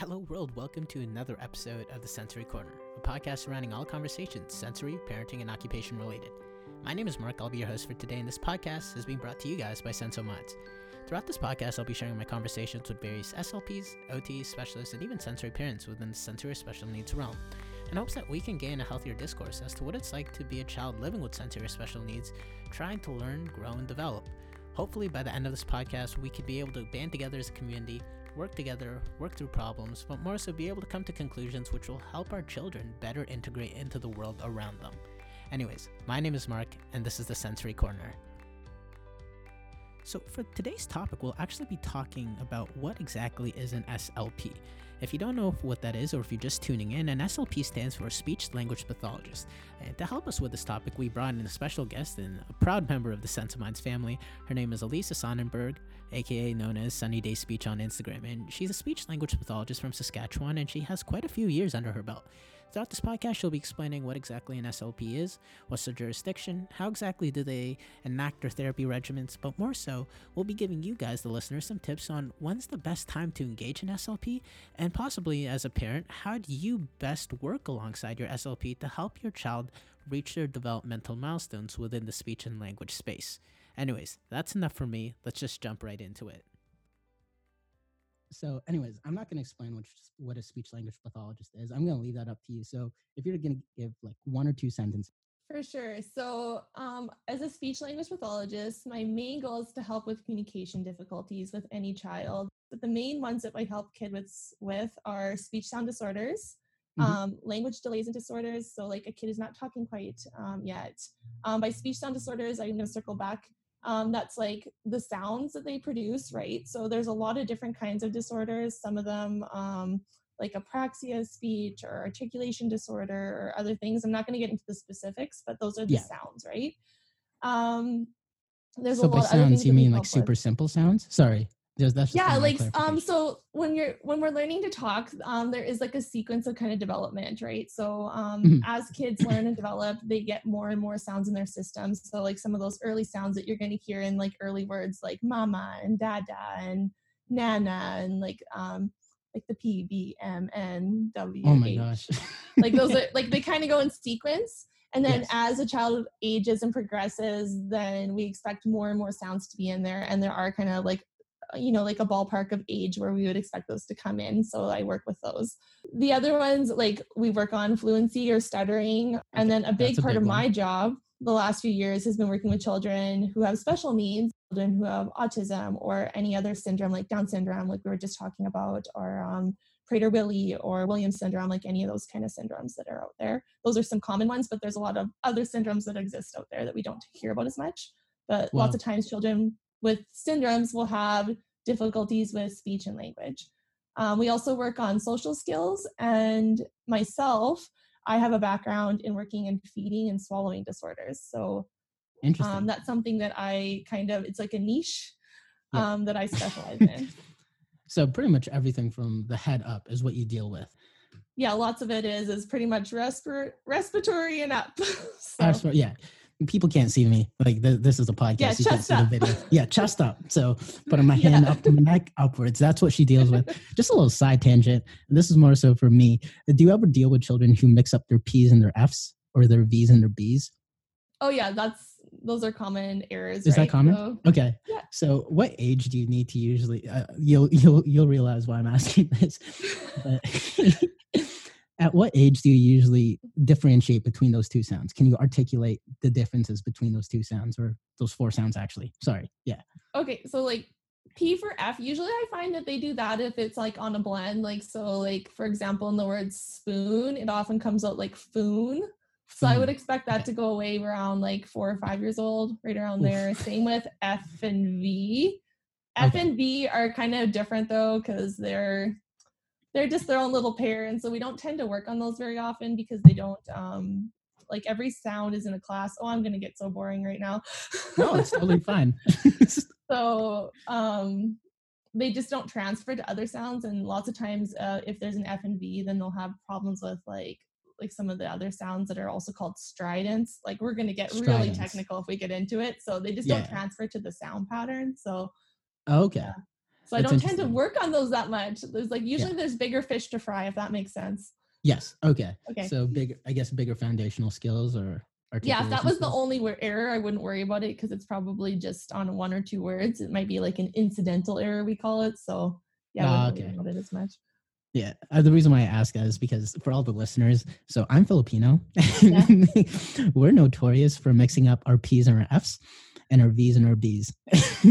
Hello, world. Welcome to another episode of the Sensory Corner, a podcast surrounding all conversations sensory, parenting, and occupation related. My name is Mark. I'll be your host for today, and this podcast is being brought to you guys by Senso Minds. Throughout this podcast, I'll be sharing my conversations with various SLPs, OTs, specialists, and even sensory parents within the sensory special needs realm, in hopes that we can gain a healthier discourse as to what it's like to be a child living with sensory special needs, trying to learn, grow, and develop. Hopefully, by the end of this podcast, we could be able to band together as a community work together, work through problems, but more so be able to come to conclusions which will help our children better integrate into the world around them. Anyways, my name is Mark, and this is the Sensory Corner. So, for today's topic, we'll actually be talking about what exactly is an SLP. If you don't know what that is, or if you're just tuning in, an SLP stands for Speech Language Pathologist. And to help us with this topic, we brought in a special guest and a proud member of the Minds family. Her name is Alisa Sonnenberg, aka known as Sunny Day Speech on Instagram. And she's a speech language pathologist from Saskatchewan, and she has quite a few years under her belt. Throughout this podcast, she'll be explaining what exactly an SLP is, what's their jurisdiction, how exactly do they enact their therapy regimens, but more so, we'll be giving you guys, the listeners, some tips on when's the best time to engage in SLP, and possibly as a parent, how do you best work alongside your SLP to help your child reach their developmental milestones within the speech and language space. Anyways, that's enough for me. Let's just jump right into it. So, anyways, I'm not going to explain what, what a speech language pathologist is. I'm going to leave that up to you. So, if you're going to give like one or two sentences. For sure. So, um, as a speech language pathologist, my main goal is to help with communication difficulties with any child. But the main ones that I help kids with, with are speech sound disorders, mm-hmm. um, language delays and disorders. So, like a kid is not talking quite um, yet. Um, by speech sound disorders, I'm going to circle back um, that's like the sounds that they produce, right? So there's a lot of different kinds of disorders. Some of them, um, like apraxia speech or articulation disorder or other things. I'm not going to get into the specifics, but those are the yeah. sounds, right? Um, there's so a lot by sounds, you mean like super with. simple sounds? Sorry. There's, that's yeah like um so when you're when we're learning to talk um there is like a sequence of kind of development right so um mm-hmm. as kids learn and develop they get more and more sounds in their system so like some of those early sounds that you're going to hear in like early words like mama and dada and nana and like um like the P B M N W. Oh my gosh! like those are like they kind of go in sequence, and then yes. as a child ages and progresses, then we expect more and more sounds to be in there, and there are kind of like you know, like a ballpark of age where we would expect those to come in. So I work with those. The other ones, like we work on fluency or stuttering. And then a big a part big of one. my job the last few years has been working with children who have special needs, children who have autism or any other syndrome like Down syndrome, like we were just talking about, or um, Prader-Willi or Williams syndrome, like any of those kind of syndromes that are out there. Those are some common ones, but there's a lot of other syndromes that exist out there that we don't hear about as much. But wow. lots of times children with syndromes will have difficulties with speech and language. Um, we also work on social skills, and myself, I have a background in working in feeding and swallowing disorders. So um, that's something that I kind of, it's like a niche yeah. um, that I specialize in. so pretty much everything from the head up is what you deal with. Yeah, lots of it is is pretty much respir- respiratory and up. so. Yeah, people can't see me. Like th- this is a podcast. Yeah, you can't see up. the video. Yeah, chest up. So putting my hand yeah. up to my neck upwards. That's what she deals with. Just a little side tangent. And this is more so for me. Do you ever deal with children who mix up their P's and their F's or their V's and their B's? Oh yeah, that's those are common errors. Is right? that common? So, okay. Yeah. So what age do you need to usually? Uh, you'll you'll you'll realize why I'm asking this. But at what age do you usually differentiate between those two sounds? Can you articulate the differences between those two sounds or those four sounds actually? Sorry. Yeah. Okay. So like P for F, usually I find that they do that if it's like on a blend. Like, so like, for example, in the word spoon, it often comes out like foon. So I would expect that to go away around like four or five years old, right around there. Same with F and V. F okay. and V are kind of different though, because they're they're just their own little pair and so we don't tend to work on those very often because they don't um like every sound is in a class. Oh i'm gonna get so boring right now. No it's totally fine. So um they just don't transfer to other sounds and lots of times uh, if there's an f and v then they'll have problems with like like some of the other sounds that are also called stridents. Like we're going to get stridents. really technical if we get into it so they just yeah. don't transfer to the sound pattern so okay. yeah So I don't tend to work on those that much. There's like usually yeah. there's bigger fish to fry, if that makes sense. Yes. Okay. Okay. So big, I guess, bigger foundational skills or. Yeah, if that was skills. the only error, I wouldn't worry about it because it's probably just on one or two words. It might be like an incidental error, we call it. So yeah, I wouldn't okay. worry about it as much. Yeah, uh, the reason why I ask is because for all the listeners, so I'm Filipino. Yeah. We're notorious for mixing up our P's and our F's and our V's and our B's.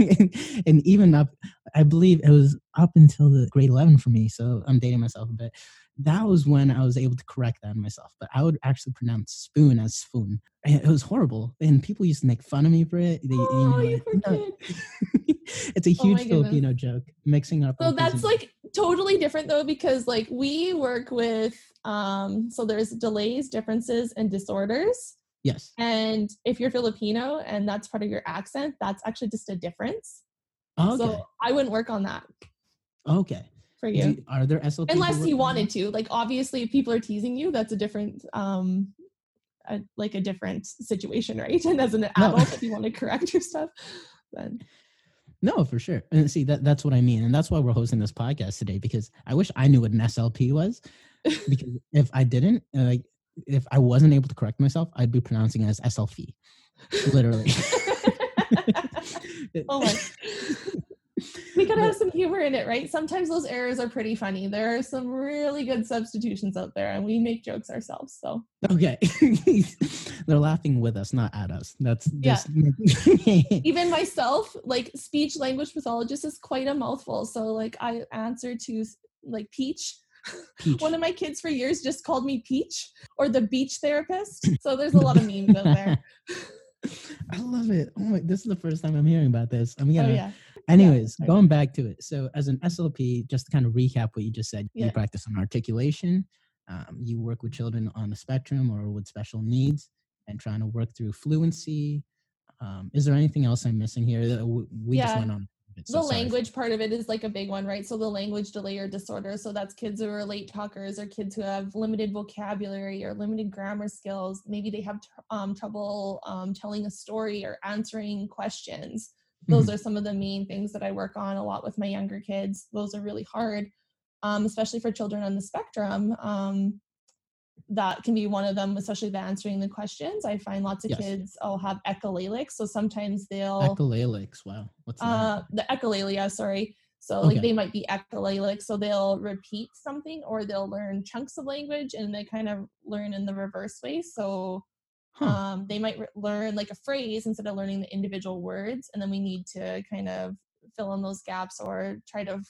and even up, I believe it was up until the grade 11 for me. So I'm dating myself a bit. That was when I was able to correct that myself. But I would actually pronounce spoon as spoon. it was horrible. And people used to make fun of me for it. They, oh, you, know, you it's a oh huge oh Filipino joke, mixing up. So that's like totally different though, because like we work with, um, so there's delays, differences, and disorders Yes. And if you're Filipino and that's part of your accent, that's actually just a difference. Okay. So I wouldn't work on that. Okay. For you. Do, are there SLPs? Unless you wanted to. Like obviously if people are teasing you, that's a different um a, like a different situation, right? And as an adult, no. if you want to correct your stuff, then no, for sure. And see that that's what I mean. And that's why we're hosting this podcast today because I wish I knew what an SLP was. because if I didn't, like if I wasn't able to correct myself, I'd be pronouncing it as SLP, literally. oh my. We gotta have some humor in it, right? Sometimes those errors are pretty funny. There are some really good substitutions out there, and we make jokes ourselves. So okay, they're laughing with us, not at us. That's yeah. Even myself, like speech language pathologist, is quite a mouthful. So like I answer to like Peach. One of my kids for years just called me Peach or the beach therapist. So there's a lot of memes out there. I love it. Oh my, this is the first time I'm hearing about this. I'm gonna. Oh, yeah. Anyways, yeah, going back to it. So, as an SLP, just to kind of recap what you just said, yeah. you practice on articulation. Um, you work with children on the spectrum or with special needs, and trying to work through fluency. Um, is there anything else I'm missing here? That we yeah. just went on the language part of it is like a big one, right? So the language delay or disorder. So that's kids who are late talkers or kids who have limited vocabulary or limited grammar skills. Maybe they have um, trouble um, telling a story or answering questions. Those mm-hmm. are some of the main things that I work on a lot with my younger kids. Those are really hard, um, especially for children on the spectrum. That can be one of them, especially the answering the questions. I find lots of yes. kids will have echolalics. So sometimes they'll echolalics. Wow. What's that? Uh, the echolalia, sorry. So okay. like they might be echolalic. So they'll repeat something or they'll learn chunks of language and they kind of learn in the reverse way. So huh. um, they might re- learn like a phrase instead of learning the individual words. And then we need to kind of fill in those gaps or try to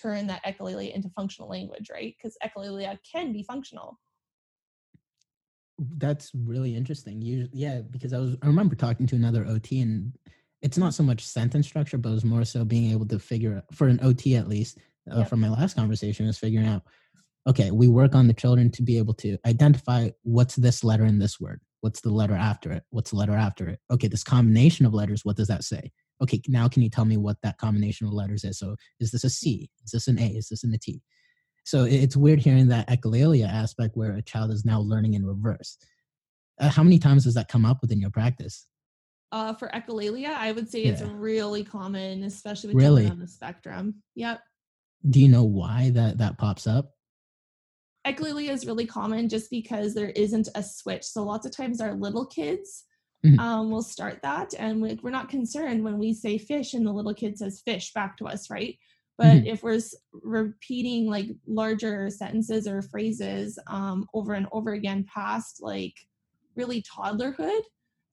turn that echolalia into functional language, right? Because echolalia can be functional that's really interesting. You yeah, because I was I remember talking to another OT and it's not so much sentence structure, but it was more so being able to figure for an OT at least uh, yep. from my last conversation is figuring out okay, we work on the children to be able to identify what's this letter in this word, what's the letter after it, what's the letter after it. Okay, this combination of letters, what does that say? Okay, now can you tell me what that combination of letters is? So is this a C? Is this an A? Is this an a T? So it's weird hearing that echolalia aspect where a child is now learning in reverse. Uh, how many times does that come up within your practice? Uh, for echolalia, I would say yeah. it's really common, especially with really? children on the spectrum. Yep. Do you know why that that pops up? Echolalia is really common just because there isn't a switch. So lots of times our little kids mm-hmm. um, will start that, and we're not concerned when we say fish and the little kid says fish back to us, right? But mm-hmm. if we're repeating like larger sentences or phrases um, over and over again past like really toddlerhood,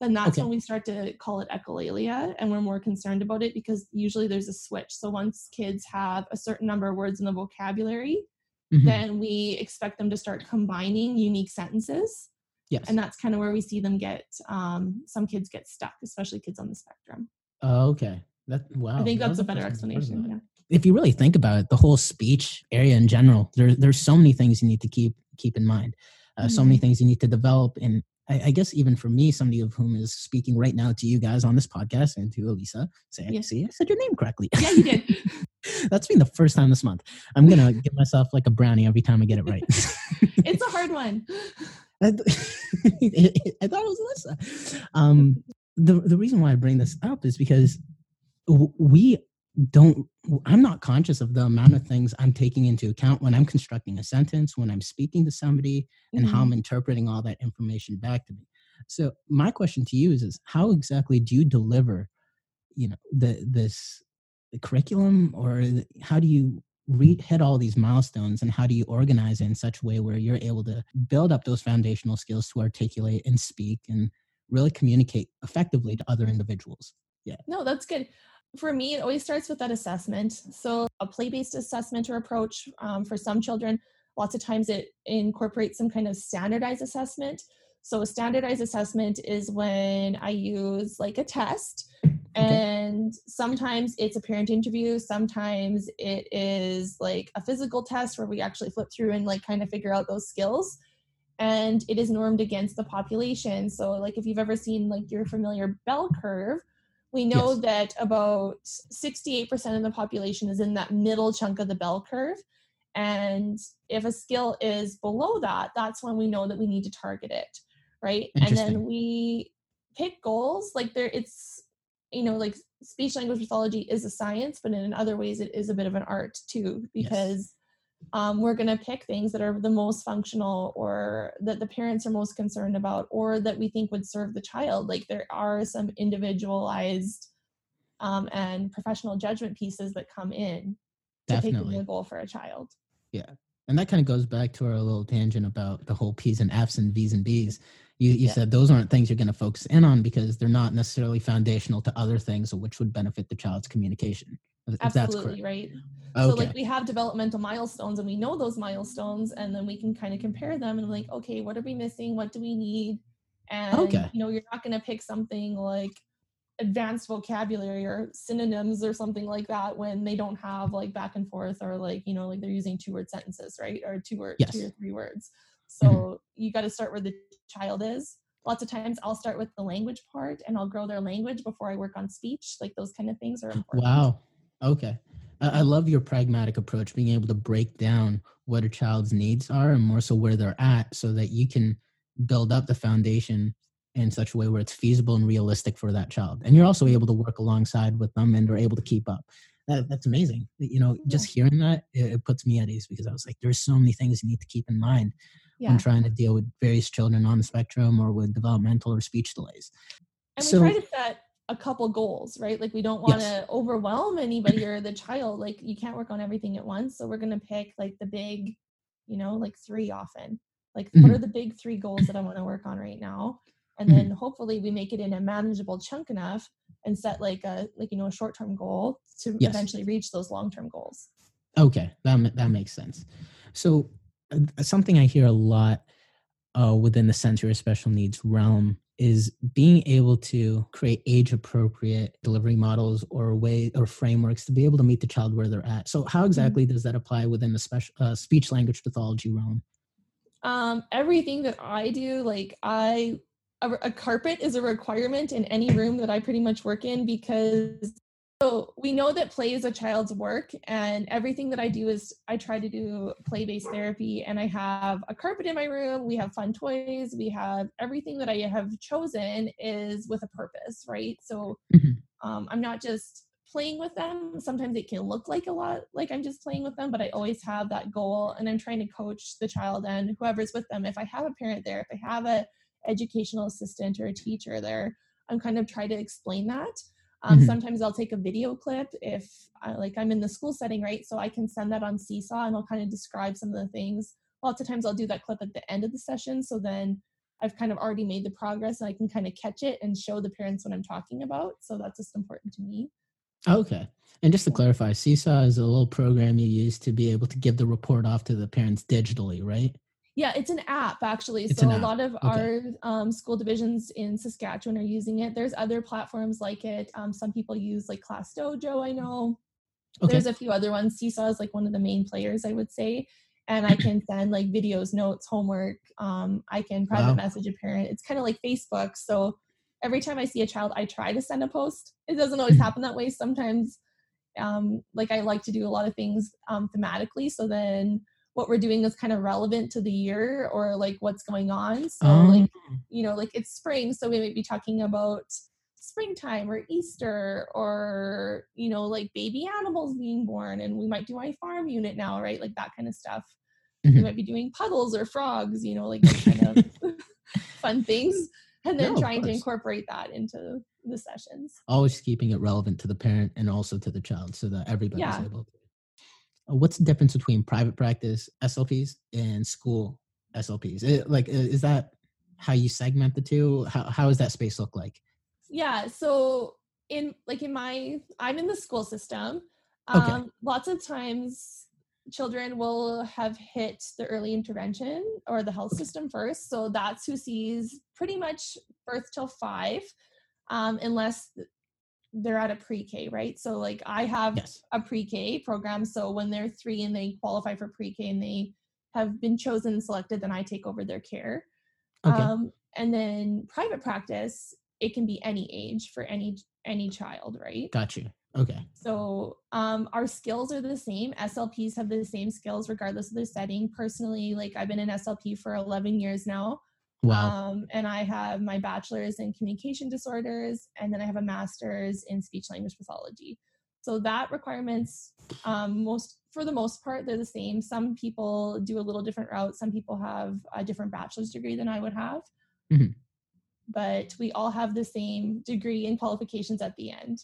then that's okay. when we start to call it echolalia and we're more concerned about it because usually there's a switch. So once kids have a certain number of words in the vocabulary, mm-hmm. then we expect them to start combining unique sentences. Yes. And that's kind of where we see them get um, some kids get stuck, especially kids on the spectrum. Oh, okay. That wow. I think that's a better explanation. Yeah if you really think about it, the whole speech area in general, there, there's so many things you need to keep keep in mind. Uh, mm-hmm. So many mm-hmm. things you need to develop, and I, I, guess even for me, somebody of whom is speaking right now to you guys on this podcast and to Alisa, say, yeah. "See, I said your name correctly." Yeah, you did. That's been the first time this month. I'm gonna give myself like a brownie every time I get it right. it's a hard one. I, I thought it was Alyssa. Um, the the reason why I bring this up is because we don't i'm not conscious of the amount of things i'm taking into account when i'm constructing a sentence when i'm speaking to somebody and mm-hmm. how i'm interpreting all that information back to me. So my question to you is, is how exactly do you deliver you know the this the curriculum or how do you re- hit all these milestones and how do you organize it in such a way where you're able to build up those foundational skills to articulate and speak and really communicate effectively to other individuals? Yeah. No that's good for me it always starts with that assessment. So a play-based assessment or approach um, for some children lots of times it incorporates some kind of standardized assessment. So a standardized assessment is when i use like a test and sometimes it's a parent interview sometimes it is like a physical test where we actually flip through and like kind of figure out those skills and it is normed against the population. So like if you've ever seen like your familiar bell curve we know yes. that about 68% of the population is in that middle chunk of the bell curve and if a skill is below that that's when we know that we need to target it right and then we pick goals like there it's you know like speech language pathology is a science but in other ways it is a bit of an art too because. Um, we're going to pick things that are the most functional or that the parents are most concerned about or that we think would serve the child. Like there are some individualized um, and professional judgment pieces that come in to Definitely. picking a goal for a child. Yeah. And that kind of goes back to our little tangent about the whole p's and f's and v's and b's. You, you yeah. said those aren't things you're going to focus in on because they're not necessarily foundational to other things which would benefit the child's communication absolutely right okay. so like we have developmental milestones and we know those milestones and then we can kind of compare them and like okay what are we missing what do we need and okay. you know you're not going to pick something like advanced vocabulary or synonyms or something like that when they don't have like back and forth or like you know like they're using two word sentences right or two word yes. two or three words so mm-hmm. you got to start where the child is. Lots of times I'll start with the language part and I'll grow their language before I work on speech. Like those kind of things are important. Wow. Okay. I love your pragmatic approach, being able to break down what a child's needs are and more so where they're at so that you can build up the foundation in such a way where it's feasible and realistic for that child. And you're also able to work alongside with them and are able to keep up. That, that's amazing. You know, just hearing that, it, it, puts me at ease because I was like, there's so many things you need to keep in mind yeah. when trying to deal with various children on the spectrum or with developmental or speech delays. And so, we try to set a couple goals, right? Like we don't want yes. to overwhelm anybody or the child. Like you can't work on everything at once. So we're going to pick like the big, you know, like three often. Like mm-hmm. what are the big three goals that I want to work on right now? And mm-hmm. then hopefully we make it in a manageable chunk enough and set like a like you know a short-term goal to yes. eventually reach those long-term goals. Okay, that that makes sense. So uh, something I hear a lot uh, within the sensory special needs realm is being able to create age appropriate delivery models or way or frameworks to be able to meet the child where they're at. So how mm-hmm. exactly does that apply within the special uh, speech language pathology realm? Um, everything that I do, like I, a, a carpet is a requirement in any room that I pretty much work in because so we know that play is a child's work, and everything that I do is I try to do play based therapy. And I have a carpet in my room, we have fun toys, we have everything that I have chosen is with a purpose, right? So mm-hmm. um, I'm not just playing with them. Sometimes it can look like a lot like I'm just playing with them, but I always have that goal, and I'm trying to coach the child and whoever's with them. If I have a parent there, if I have a educational assistant or a teacher there, I'm kind of trying to explain that um, mm-hmm. Sometimes I'll take a video clip if I, like I'm in the school setting, right? So I can send that on Seesaw and I'll kind of describe some of the things. Lots of times I'll do that clip at the end of the session. So then I've kind of already made the progress and I can kind of catch it and show the parents what I'm talking about. So that's just important to me. Okay. And just to clarify, Seesaw is a little program you use to be able to give the report off to the parents digitally, right? Yeah, it's an app actually. It's so a lot of okay. our um, school divisions in Saskatchewan are using it. There's other platforms like it. Um, some people use like Class Dojo. I know. Okay. There's a few other ones. Seesaw is like one of the main players, I would say. And I can send like videos, notes, homework. Um, I can private wow. message a parent. It's kind of like Facebook. So every time I see a child, I try to send a post. It doesn't always mm-hmm. happen that way. Sometimes, um, like I like to do a lot of things um, thematically. So then what we're doing is kind of relevant to the year or like what's going on. So um. like, you know, like it's spring, so we might be talking about springtime or Easter or, you know, like baby animals being born. And we might do my farm unit now, right? Like that kind of stuff. Mm-hmm. We might be doing puddles or frogs, you know, like kind of fun things. And then no, trying to incorporate that into the sessions. Always keeping it relevant to the parent and also to the child so that everybody's yeah. able to. Uh, what's the difference between private practice SLPs and school SLPs? It, like, is that how you segment the two? How, how does that space look like? Yeah. So in like in my, I'm in the school system. Um, okay. Lots of times children will have hit the early intervention or the health system first. So that's who sees pretty much birth till five, um, unless they're at a pre-K, right? So like I have yes. a pre-K program. So when they're three and they qualify for pre-K and they have been chosen and selected, then I take over their care. Okay. Um, and then private practice, it can be any age for any any child, right? Got you. Okay. So um, our skills are the same. SLPs have the same skills regardless of their setting. Personally, like I've been an SLP for 11 years now. Wow. Um, and I have my bachelor's in communication disorders, and then I have a master's in speech language pathology. So that requirements, um, most for the most part, they're the same. Some people do a little different route. Some people have a different bachelor's degree than I would have. Mm-hmm. But we all have the same degree and qualifications at the end.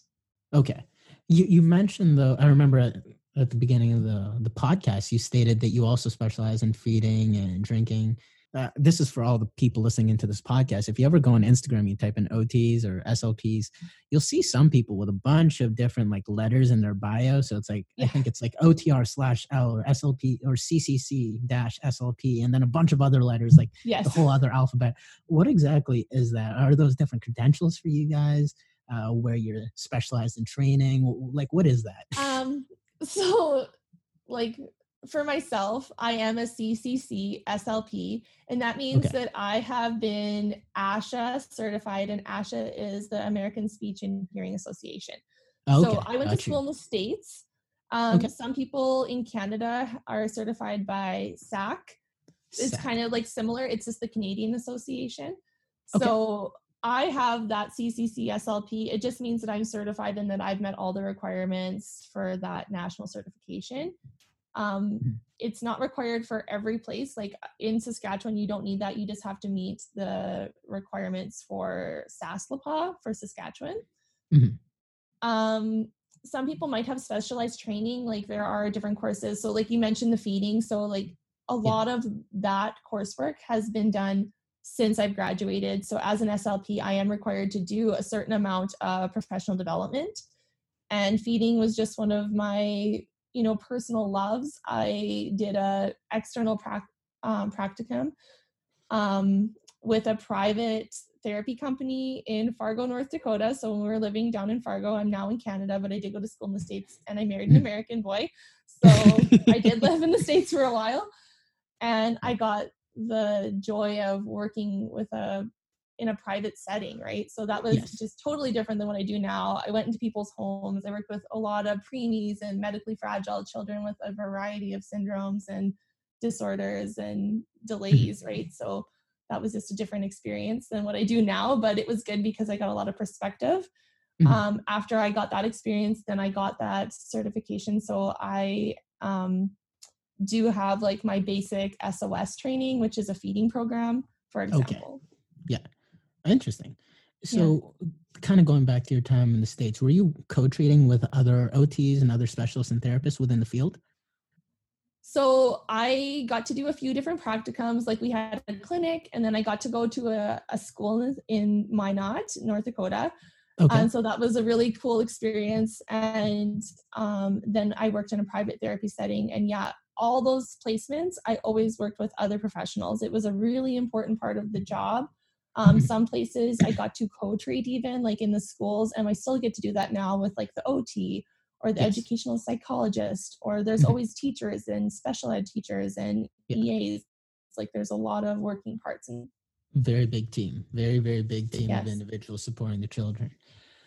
Okay. You you mentioned though, I remember at, at the beginning of the the podcast, you stated that you also specialize in feeding and drinking uh, this is for all the people listening into this podcast. If you ever go on Instagram, you type in OTs or SLPs, you'll see some people with a bunch of different like letters in their bio. So it's like, yeah. I think it's like OTR slash L or SLP or CCC dash SLP, and then a bunch of other letters, like yes. the whole other alphabet. What exactly is that? Are those different credentials for you guys? Uh, where you're specialized in training? Like, what is that? Um, so like for myself, I am a CCC SLP, and that means okay. that I have been ASHA certified, and ASHA is the American Speech and Hearing Association. Okay. So I went Got to school you. in the States. Um, okay. Some people in Canada are certified by SAC. It's SAC. kind of like similar, it's just the Canadian Association. So I have that CCC SLP. It just means that I'm certified and that I've met all the requirements for that national certification. Um, mm-hmm. it's not required for every place. Like in Saskatchewan, you don't need that. You just have to meet the requirements for SASLPA for Saskatchewan. Mm-hmm. Um, some people might have specialized training, like there are different courses. So, like you mentioned, the feeding. So, like a lot of that coursework has been done since I've graduated. So, as an SLP, I am required to do a certain amount of professional development. And feeding was just one of my you know personal loves i did a external pra- um, practicum um, with a private therapy company in fargo north dakota. So when we were living down in fargo i'm now in canada but i did go to school in the states and i married an american boy. So i did live in the states for a while. And i got the joy of working with a in a private setting, right? So that was yes. just totally different than what I do now. I went into people's homes. I worked with a lot of preemies and medically fragile children with a variety of syndromes and disorders and delays, mm-hmm. right? So that was just a different experience than what I do now, but it was good because I got a lot of perspective. Mm-hmm. Um, after I got that experience, then I got that certification. So I um, do have like my basic SOS training, which is a feeding program, for example. Okay. Yeah. Interesting. So, yeah. kind of going back to your time in the States, were you co treating with other OTs and other specialists and therapists within the field? So, I got to do a few different practicums. Like, we had a clinic, and then I got to go to a, a school in Minot, North Dakota. Okay. And so that was a really cool experience. And um, then I worked in a private therapy setting. And yeah, all those placements, I always worked with other professionals. It was a really important part of the job um, mm-hmm. some places I got to co-treat even like in the schools, and I still get to do that now with like the OT or the yes. educational psychologist, or there's mm-hmm. always teachers and special ed teachers and yeah. EAs. It's like there's a lot of working parts and very big team, very very big team yes. of individuals supporting the children.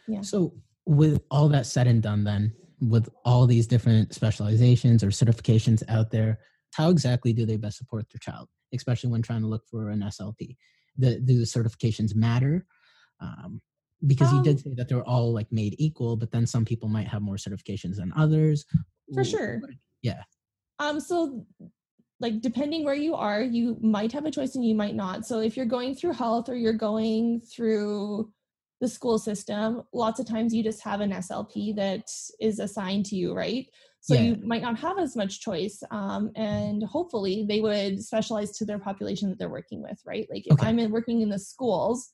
Yeah. So with all that said and done, then with all these different specializations or certifications out there, how exactly do they best support their child, especially when trying to look for an SLP? The, do the certifications matter? Um, because you did Um, say that they're all like made equal, but then some people might have more certifications than others. For Wh- sure. Yeah. Um, so like depending where you are, you might have a choice and you might not. So if you're going through health or you're going through the school system, lots of times you just have an SLP that is assigned to you, right? So Yeah. you might not have as much choice. Um, and hopefully they would specialize to their population that they're working with, right? Like if Okay. I'm in, working in the schools,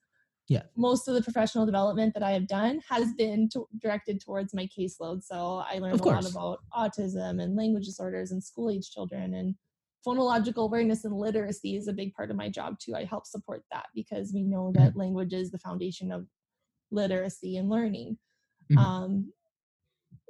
Yeah. most of the professional development that I have done has been to, directed towards my caseload. So I learned a lot about autism and language disorders and school age children and phonological awareness and literacy is a big part of my job too. I help support that because we know Mm-hmm. that language is the foundation of literacy and learning. Mhm. Um,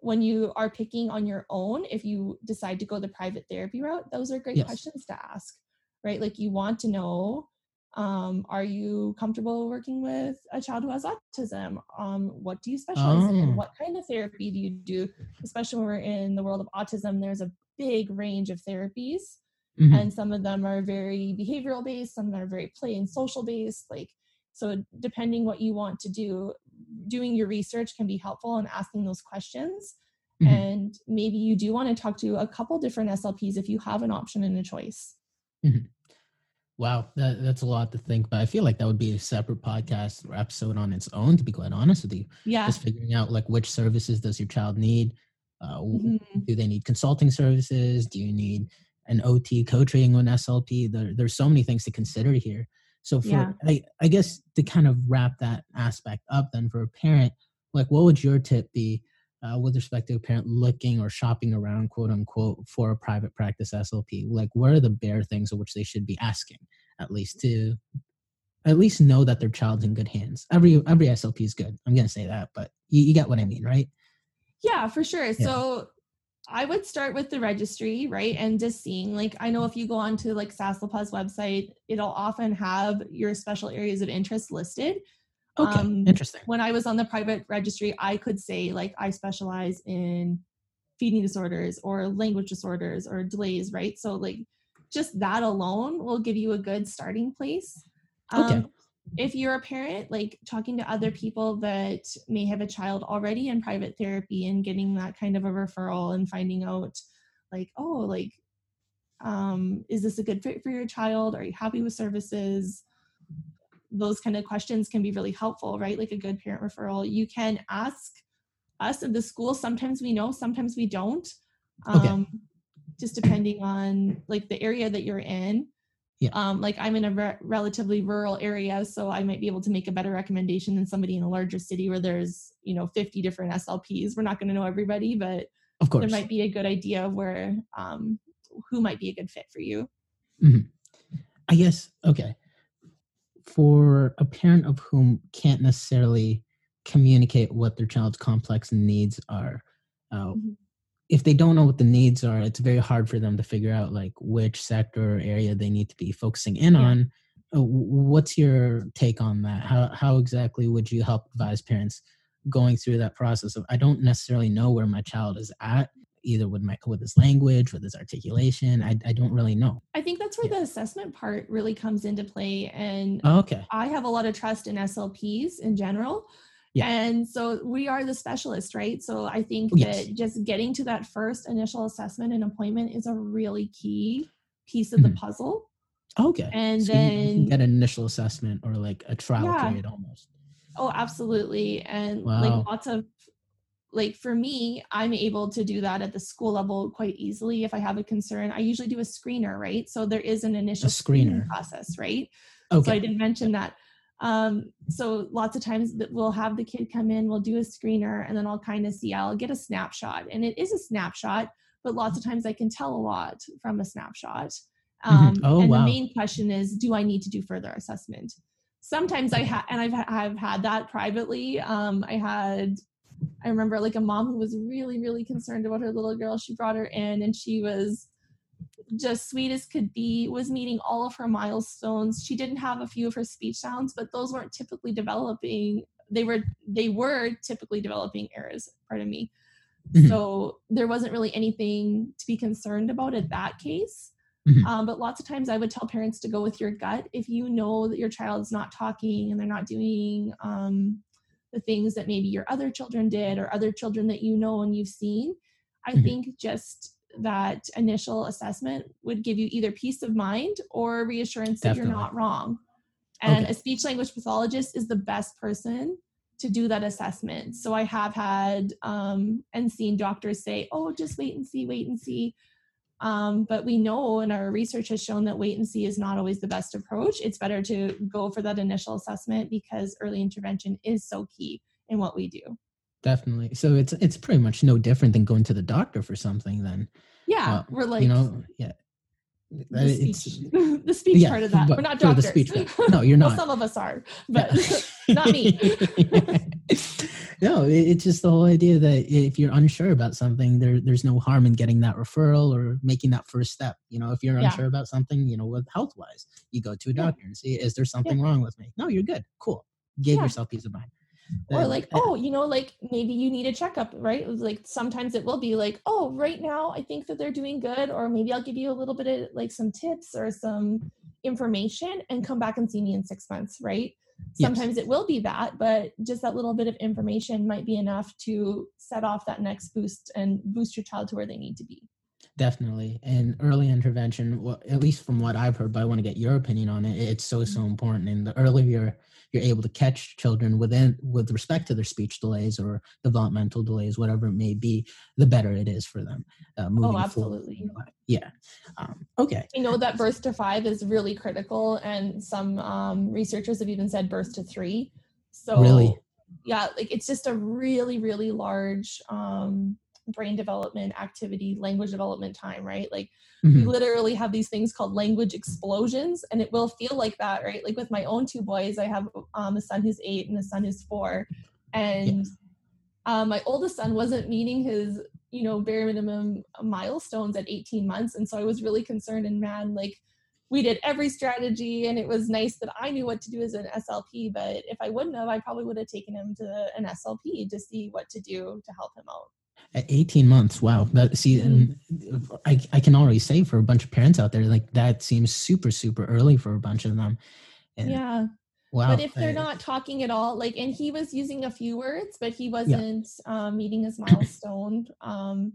when you are picking on your own, if you decide to go the private therapy route, those are great Yes. questions to ask, right? Like you want to know um, are you comfortable working with a child who has autism? Um, what do you specialize Oh. in? What kind of therapy do you do? Especially when we're in the world of autism, there's a big range of therapies, Mhm. and some of them are very behavioral based, some are very play and social based. Like, so depending what you want to do, doing your research can be helpful and asking those questions. Mhm. And maybe you do want to talk to a couple different SLPs if you have an option and a choice. Wow, that, that's a lot to think. But I feel like that would be a separate podcast or episode on its own. To be quite honest with you, Yeah. just figuring out like which services does your child need. Uh, Mhm. Do they need consulting services? Do you need an OT co-training on SLP? There, there's so many things to consider here. So for Yeah. I, I guess to kind of wrap that aspect up, then for a parent, like what would your tip be uh, with respect to a parent looking or shopping around, quote unquote, for a private practice SLP? Like what are the bare things of which they should be asking, at least to at least know that their child's in good hands. Every every SLP is good. I'm gonna say that, but you, you get what I mean, right? Yeah, for sure. So I would start with the registry, right? And just seeing, like, I know if you go onto like SASLPA's website, it'll often have your special areas of interest listed. Okay, Um, interesting. When I was on the private registry, I could say, like, I specialize in feeding disorders or language disorders or delays, right? So, like, just that alone will give you a good starting place. Okay. If you're a parent, like talking to other people that may have a child already in private therapy and getting that kind of a referral and finding out, like, oh, like, um, is this a good fit for your child? Are you happy with services? Those kind of questions can be really helpful, right? Like a good parent referral. You can ask us at the school. Sometimes we know, sometimes we don't. Okay. Um, just depending on like the area that you're in. Yeah. Um, like I'm in a re- relatively rural area, so I might be able to make a better recommendation than somebody in a larger city where there's, you know, 50 different SLPs. We're not going to know everybody, but Of course. there might be a good idea of where um, who might be a good fit for you. I guess okay. For a parent of whom can't necessarily communicate what their child's complex needs are, uh, Mhm. If they don't know what the needs are, it's very hard for them to figure out like which sector or area they need to be focusing in Yeah. on. Uh, What's your take on that? How how exactly would you help advise parents going through that process of I don't necessarily know where my child is at, either with my with his language, with his articulation. I I don't really know. I think that's where Yeah. the assessment part really comes into play. And Oh, okay. I have a lot of trust in SLPs in general. Yeah. And so we are the specialist, right? So I think Yes. that just getting to that first initial assessment and appointment is a really key piece of the Mhm. puzzle. Okay. And so then- an initial assessment or like a trial Yeah. period almost. Oh, absolutely. And Wow. like lots of like for me, I'm able to do that at the school level quite easily if I have a concern. I usually do a screener, right? So there is an initial screening screener. process, right? Okay. So I didn't mention that. Um, so lots of times that we'll have the kid come in, we'll do a screener, and then I'll kind of see, I'll get a snapshot. And it is a snapshot, but lots of times I can tell a lot from a snapshot. Mhm. Um, Oh, and wow. the main question is, do I need to do further assessment? Sometimes I had, and I've, I've had that privately. Um, I had, I remember like a mom who was really, really concerned about her little girl. She brought her in and she was just sweet as could be, was meeting all of her milestones. She didn't have a few of her speech sounds, but those weren't typically developing. They were they were typically developing errors, pardon me. Mhm. So there wasn't really anything to be concerned about at that case. Mhm. Um, but lots of times I would tell parents to go with your gut. If you know that your child's not talking and they're not doing um, the things that maybe your other children did or other children that you know and you've seen i mm-hmm. think just that initial assessment would give you either peace of mind or reassurance Definitely. that you're not wrong and okay. a speech language pathologist is the best person to do that assessment so i have had um, and seen doctors say oh just wait and see wait and see um, but we know, and our research has shown that wait and see is not always the best approach. It's better to go for that initial assessment because early intervention is so key in what we do. Definitely. So it's it's pretty much no different than going to the doctor for something. Then. Yeah, uh, we're like you know yeah. The speech, the speech yeah, part of that. We're not doctors. The speech no, you're not. well, some of us are, but not me. no, it's just the whole idea that if you're unsure about something, there there's no harm in getting that referral or making that first step. You know, if you're unsure yeah. about something, you know, with health wise, you go to a doctor yeah. and see, is there something wrong with me? No, you're good. Cool. Give yourself peace of mind. Or like, oh, you know, like maybe you need a checkup, right? Like sometimes it will be like, oh, right now I think that they're doing good, or maybe I'll give you a little bit of like some tips or some information and come back and see me in six months, right? Sometimes yes. it will be that, but just that little bit of information might be enough to set off that next boost and boost your child to where they need to be. Definitely. And early intervention, well, at least from what I've heard, but I want to get your opinion on it. It's so, so mm-hmm. important. And the earlier you're able to catch children within with respect to their speech delays or developmental delays, whatever it may be, the better it is for them. Uh, oh, absolutely. Forward. Yeah. Um, okay. You know that birth to five is really critical, and some um, researchers have even said birth to three. So really, yeah, like it's just a really, really large um, brain development activity, language development time, right? Like mm-hmm. we literally have these things called language explosions, and it will feel like that, right? Like with my own two boys, I have um, a son who's eight and a son who's four, and yes. um, my oldest son wasn't meeting his, you know, bare minimum milestones at 18 months, and so I was really concerned. And man, like we did every strategy and it was nice that I knew what to do as an SLP, but if I wouldn't have, I probably would have taken him to an SLP to see what to do to help him out. At 18 months, wow. That see, and I, I can already say for a bunch of parents out there, like that seems super, super early for a bunch of them. And, yeah. Wow. But if they're not talking at all, like, and he was using a few words, but he wasn't yeah. um, meeting his milestone. um,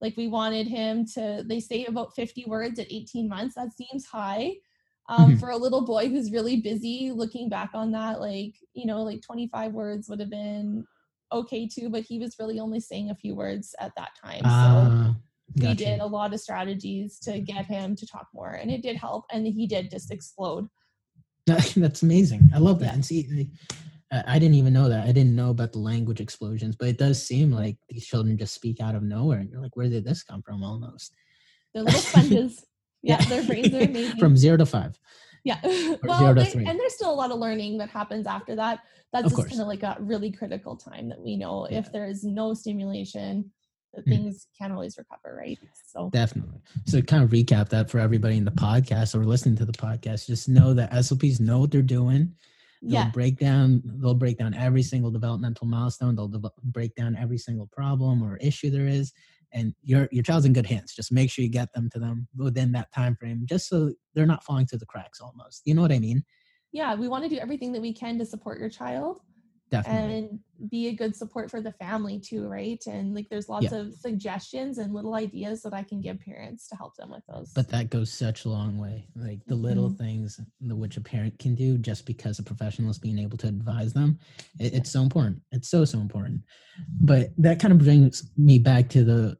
like we wanted him to, they say about 50 words at 18 months. That seems high. Um, mm-hmm. for a little boy who's really busy looking back on that like you know like 25 words would have been okay too, but he was really only saying a few words at that time. So uh, we did a lot of strategies to get him to talk more, and it did help. And he did just explode. That's amazing. I love that. And see, I didn't even know that. I didn't know about the language explosions, but it does seem like these children just speak out of nowhere, and you're like, where did this come from? Almost. They're little sponges. yeah, yeah, their brains are amazing. From zero to five. Yeah. well, and there's still a lot of learning that happens after that. That's of just kind of like a really critical time that we know yeah. if there's no stimulation, that mm. things can't always recover, right? So definitely. So kind of recap that for everybody in the podcast or listening to the podcast. Just know that SLPs know what they're doing. They'll yeah. break down. They'll break down every single developmental milestone. They'll de- break down every single problem or issue there is, and your your child's in good hands. Just make sure you get them to them within that time frame, just so they're not falling through the cracks. Almost, you know what I mean? Yeah, we want to do everything that we can to support your child. Definitely. And be a good support for the family too, right? And like there's lots yeah. of suggestions and little ideas that I can give parents to help them with those. But that goes such a long way. Like the little mm-hmm. things which a parent can do just because a professional is being able to advise them. It, it's so important. It's so, so important. But that kind of brings me back to the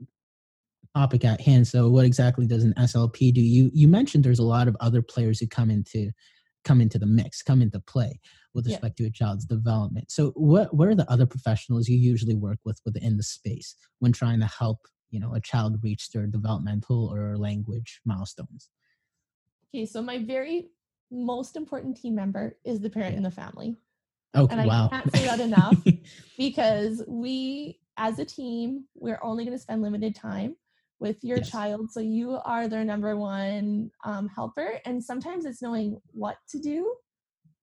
topic at hand. So what exactly does an SLP do? You you mentioned there's a lot of other players who come into come into the mix, come into play with respect yeah. to a child's development. So what what are the other professionals you usually work with within the space when trying to help, you know, a child reach their developmental or language milestones? Okay, so my very most important team member is the parent yeah. in the family. Okay, and I wow. can't say that enough because we as a team, we're only going to spend limited time with your yes. child. So you are their number one um, helper. And sometimes it's knowing what to do,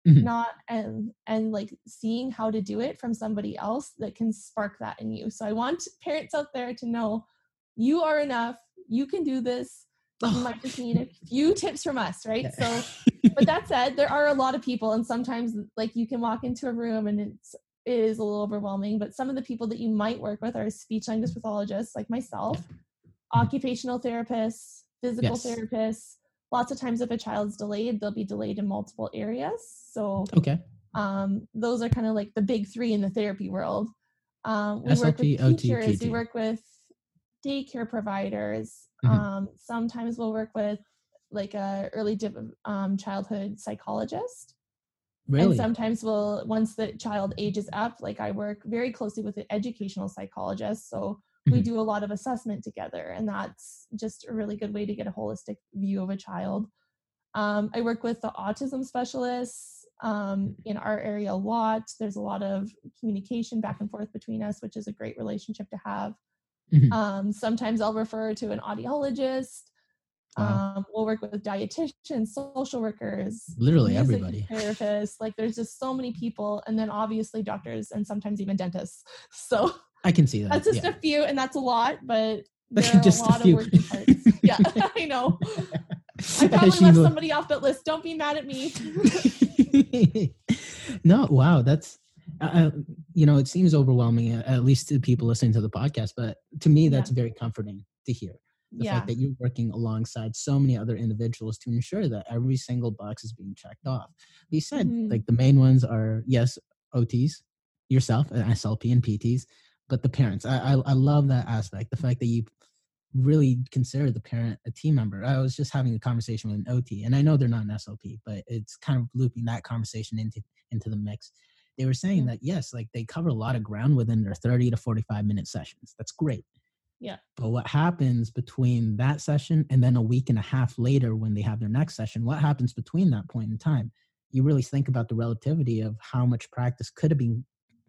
mm-hmm. not and and like seeing how to do it from somebody else that can spark that in you. So I want parents out there to know you are enough. You can do this. You might just need a few tips from us, right? So, but that said, there are a lot of people, and sometimes like you can walk into a room and it's is a little overwhelming, but some of the people that you might work with are speech language pathologists like myself, mm-hmm. occupational therapists, physical yes. therapists. Lots of times, if a child's delayed, they'll be delayed in multiple areas. So, okay, um, those are kind of like the big three in the therapy world. Um, we SLP, work with teachers, we work with daycare providers. Mm-hmm. Um, sometimes we'll work with like a early um, childhood psychologist. Really? And sometimes we'll, once the child ages up, like I work very closely with an educational psychologist. So. We do a lot of assessment together, and that's just a really good way to get a holistic view of a child. Um, I work with the autism specialists um, in our area a lot. There's a lot of communication back and forth between us, which is a great relationship to have. Mm-hmm. Um, sometimes I'll refer to an audiologist. Wow. Um, we'll work with dietitians, social workers, literally everybody, therapists. Like there's just so many people, and then obviously doctors and sometimes even dentists. So I can see that. That's just yeah. a few, and that's a lot, but there are just a lot a of working parts. yeah, I know. I probably left somebody off that list. Don't be mad at me. no, wow, that's uh, uh, you know, it seems overwhelming, at least to people listening to the podcast, but to me, that's yeah. very comforting to hear the yeah. fact that you're working alongside so many other individuals to ensure that every single box is being checked off. You said mm-hmm. like the main ones are yes, OTs, yourself, uh, SLP and PTs, but the parents. I, I, I love that aspect. The fact that you really consider the parent a team member. I was just having a conversation with an OT, and I know they're not an SLP, but it's kind of looping that conversation into into the mix. They were saying that yes, like they cover a lot of ground within their 30 to 45 minute sessions. That's great. Yeah. But what happens between that session and then a week and a half later when they have their next session, what happens between that point in time? You really think about the relativity of how much practice could have been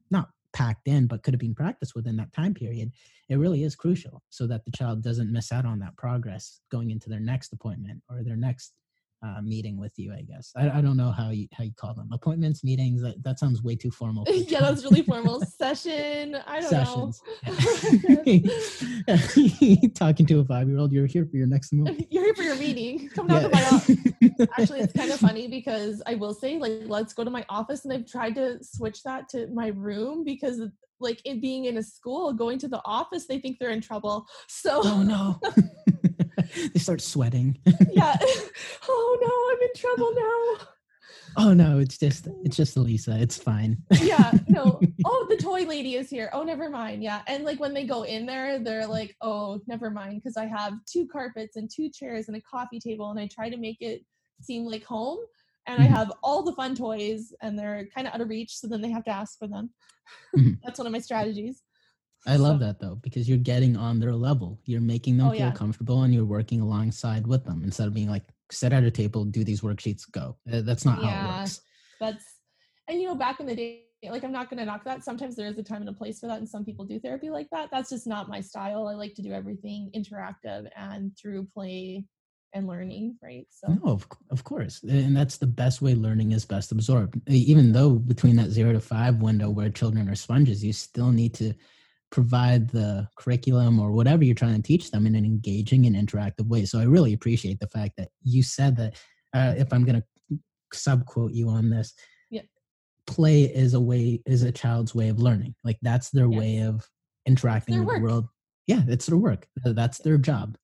not packed in, but could have been practiced within that time period. It really is crucial so that the child doesn't miss out on that progress going into their next appointment or their next uh, meeting with you. I guess I, I don't know how you how you call them appointments, meetings. That that sounds way too formal. yeah, that's really formal. Session. I don't Sessions. know. Talking to a five year old, you're here for your next meeting. You're here for your meeting. Come down yeah. to my office. Actually, it's kind of funny because I will say, like, let's go to my office, and I've tried to switch that to my room because like it being in a school, going to the office, they think they're in trouble. So oh no. they start sweating. yeah. Oh no, I'm in trouble now. Oh no, it's just it's just Alisa. It's fine. yeah, no. Oh, the toy lady is here. Oh, never mind. Yeah. And like when they go in there, they're like, "Oh, never mind because I have two carpets and two chairs and a coffee table and I try to make it seem like home and I mm-hmm. have all the fun toys and they're kind of out of reach so then they have to ask for them." Mm-hmm. That's one of my strategies. I love that though because you're getting on their level. You're making them oh, feel yeah. comfortable and you're working alongside with them instead of being like sit at a table, do these worksheets, go. Uh, that's not yeah, how it works. That's and you know back in the day like I'm not going to knock that. Sometimes there is a time and a place for that and some people do therapy like that. That's just not my style. I like to do everything interactive and through play and learning, right? So no, of, of course, and that's the best way learning is best absorbed. Even though between that zero to five window where children are sponges, you still need to provide the curriculum or whatever you're trying to teach them in an engaging and interactive way. So I really appreciate the fact that you said that. Uh, if I'm going to sub quote you on this, yeah. play is a way is a child's way of learning. Like that's their yeah. way of interacting with work. the world. Yeah, it's their work. That's their job.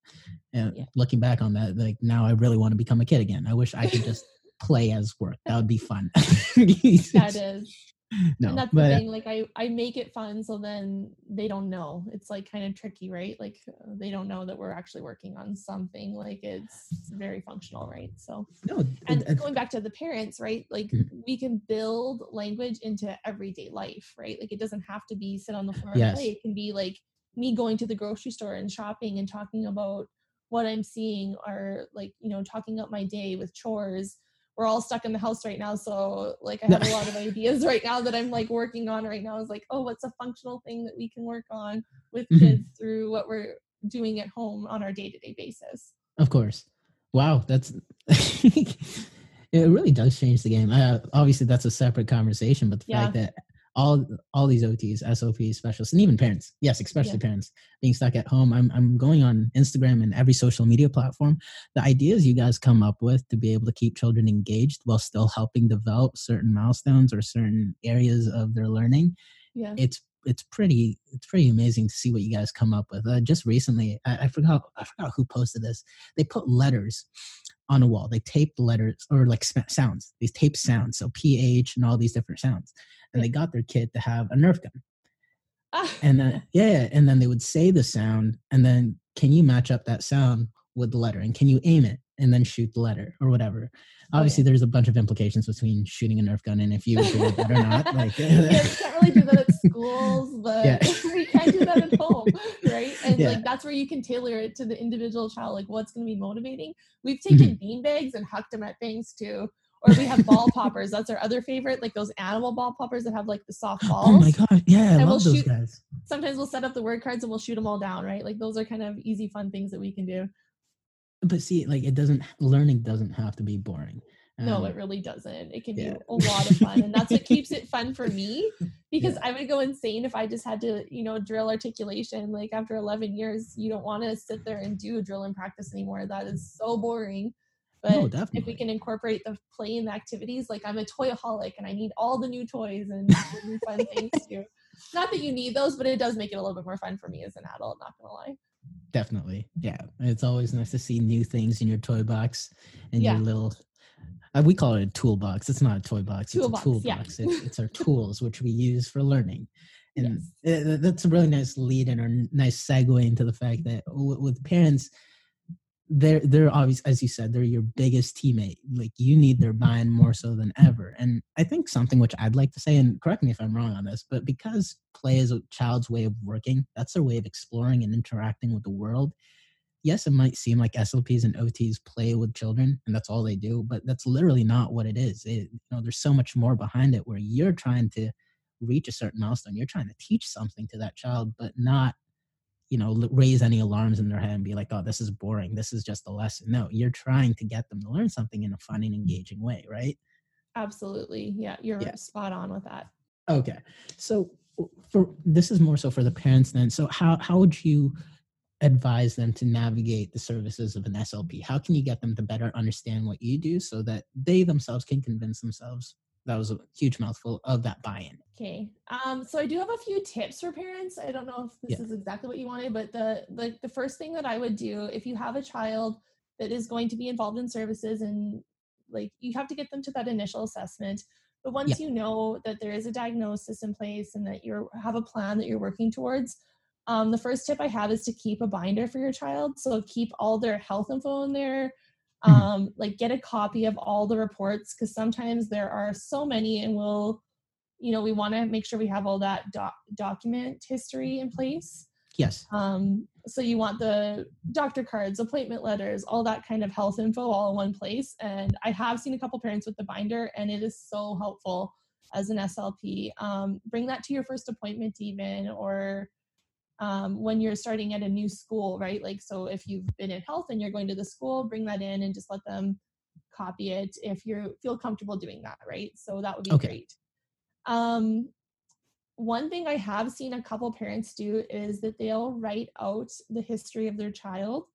And yeah. looking back on that, like now I really want to become a kid again. I wish I could just play as work. That would be fun. that is no and that's but, the uh thing like i i make it fun so then they don't know. It's like kind of tricky right? Like uh, they don't know that we're actually working on something like it's very functional right? So no and going back to the parents right? Like mm-hmm. we can build language into everyday life right? Like it doesn't have to be sit on the floor yes. and play. It can be like me going to the grocery store and shopping and talking about what i'm seeing or like you know talking up my day with chores we're all stuck in the house right now so like i have a lot of ideas right now that i'm like working on right now is like oh what's a functional thing that we can work on with mm-hmm. kids through what we're doing at home on our day-to-day basis of course wow that's it really does change the game uh, obviously that's a separate conversation but the yeah. fact that all all these OTs, SLP specialists, and even parents. Yes, especially yeah. parents being stuck at home. I'm I'm going on Instagram and every social media platform. The ideas you guys come up with to be able to keep children engaged while still helping develop certain milestones or certain areas of their learning. Yeah. It's it's pretty it's pretty amazing to see what you guys come up with. Uh, just recently, I, I forgot I forgot who posted this. They put letters on a wall. They taped letters or like sounds. These taped sounds, so ph and all these different sounds. And they got their kid to have a Nerf gun. Ah. And then yeah, and then they would say the sound, and then can you match up that sound with the letter, and can you aim it and then shoot the letter or whatever. Obviously, there's a bunch of implications between shooting a Nerf gun and if you agree that or not. Like, yeah, you can't really do that at schools, but yeah. you can't do that at home, right? And yeah. like that's where you can tailor it to the individual child, like what's going to be motivating. We've taken mm-hmm. bean bags and hucked them at things too. Or we have ball poppers. That's our other favorite, like those animal ball poppers that have like the soft balls. Oh my god, yeah, and I we'll shoot, guys. Sometimes we'll set up the word cards and we'll shoot them all down, right? Like those are kind of easy, fun things that we can do but see like it doesn't learning doesn't have to be boring um, no it really doesn't. It can be a lot of fun and that's what keeps it fun for me because yeah. i would go insane if i just had to you know drill articulation like after 11 years you don't want to sit there and do a drill and practice anymore. That is so boring but no, if we can incorporate the play and the activities like i'm a toyaholic and i need all the new toys and new fun things too. Not that you need those but it does make it a little bit more fun for me as an adult not gonna lie Definitely. Yeah. It's always nice to see new things in your toy box and yeah. your little uh, we call it a toolbox. It's not a toy box. Toolbox, it's a toolbox. Yeah. It's, it's our tools which we use for learning. And yes. it, that's a really nice lead and a nice segue into the fact that with parents, they're they're obvious as you said they're your biggest teammate. Like you need their buy-in more so than ever. And i think something which i'd like to say and correct me if i'm wrong on this but because play is a child's way of working that's their way of exploring and interacting with the world. Yes it might seem like slps and ots play with children and that's all they do but that's literally not what it is. It, you know there's so much more behind it where you're trying to reach a certain milestone. You're trying to teach something to that child but not you know raise any alarms in their head and be like oh this is boring. This is just a lesson. No you're trying to get them to learn something in a fun and mm. engaging way right? Absolutely. Yeah you're yeah. spot on with that. Okay. So for this is more so for the parents then. So how how would you advise them to navigate the services of an slp how can you get them to better understand what you do so that they themselves can convince themselves that was a huge mouthful of that buy-in. Okay. Um, so I do have a few tips for parents. I don't know if this yeah. is exactly what you wanted, but the like the first thing that I would do if you have a child that is going to be involved in services and like you have to get them to that initial assessment. But once yeah. you know that there is a diagnosis in place and that you have a plan that you're working towards, um, the first tip I have is to keep a binder for your child. So keep all their health info in there. Um, like get a copy of all the reports because sometimes there are so many and we'll you know we want to make sure we have all that doc- document history in place. Yes. Um, so you want the doctor cards appointment letters all that kind of health info all in one place and i have seen a couple parents with the binder and it is so helpful as an slp um, bring that to your first appointment even or um, when you're starting at a new school, right? Like, so if you've been in health and you're going to the school, bring that in and just let them copy it if you feel comfortable doing that, right? So that would be okay. great. Um, one thing I have seen a couple parents do is that they'll write out the history of their child.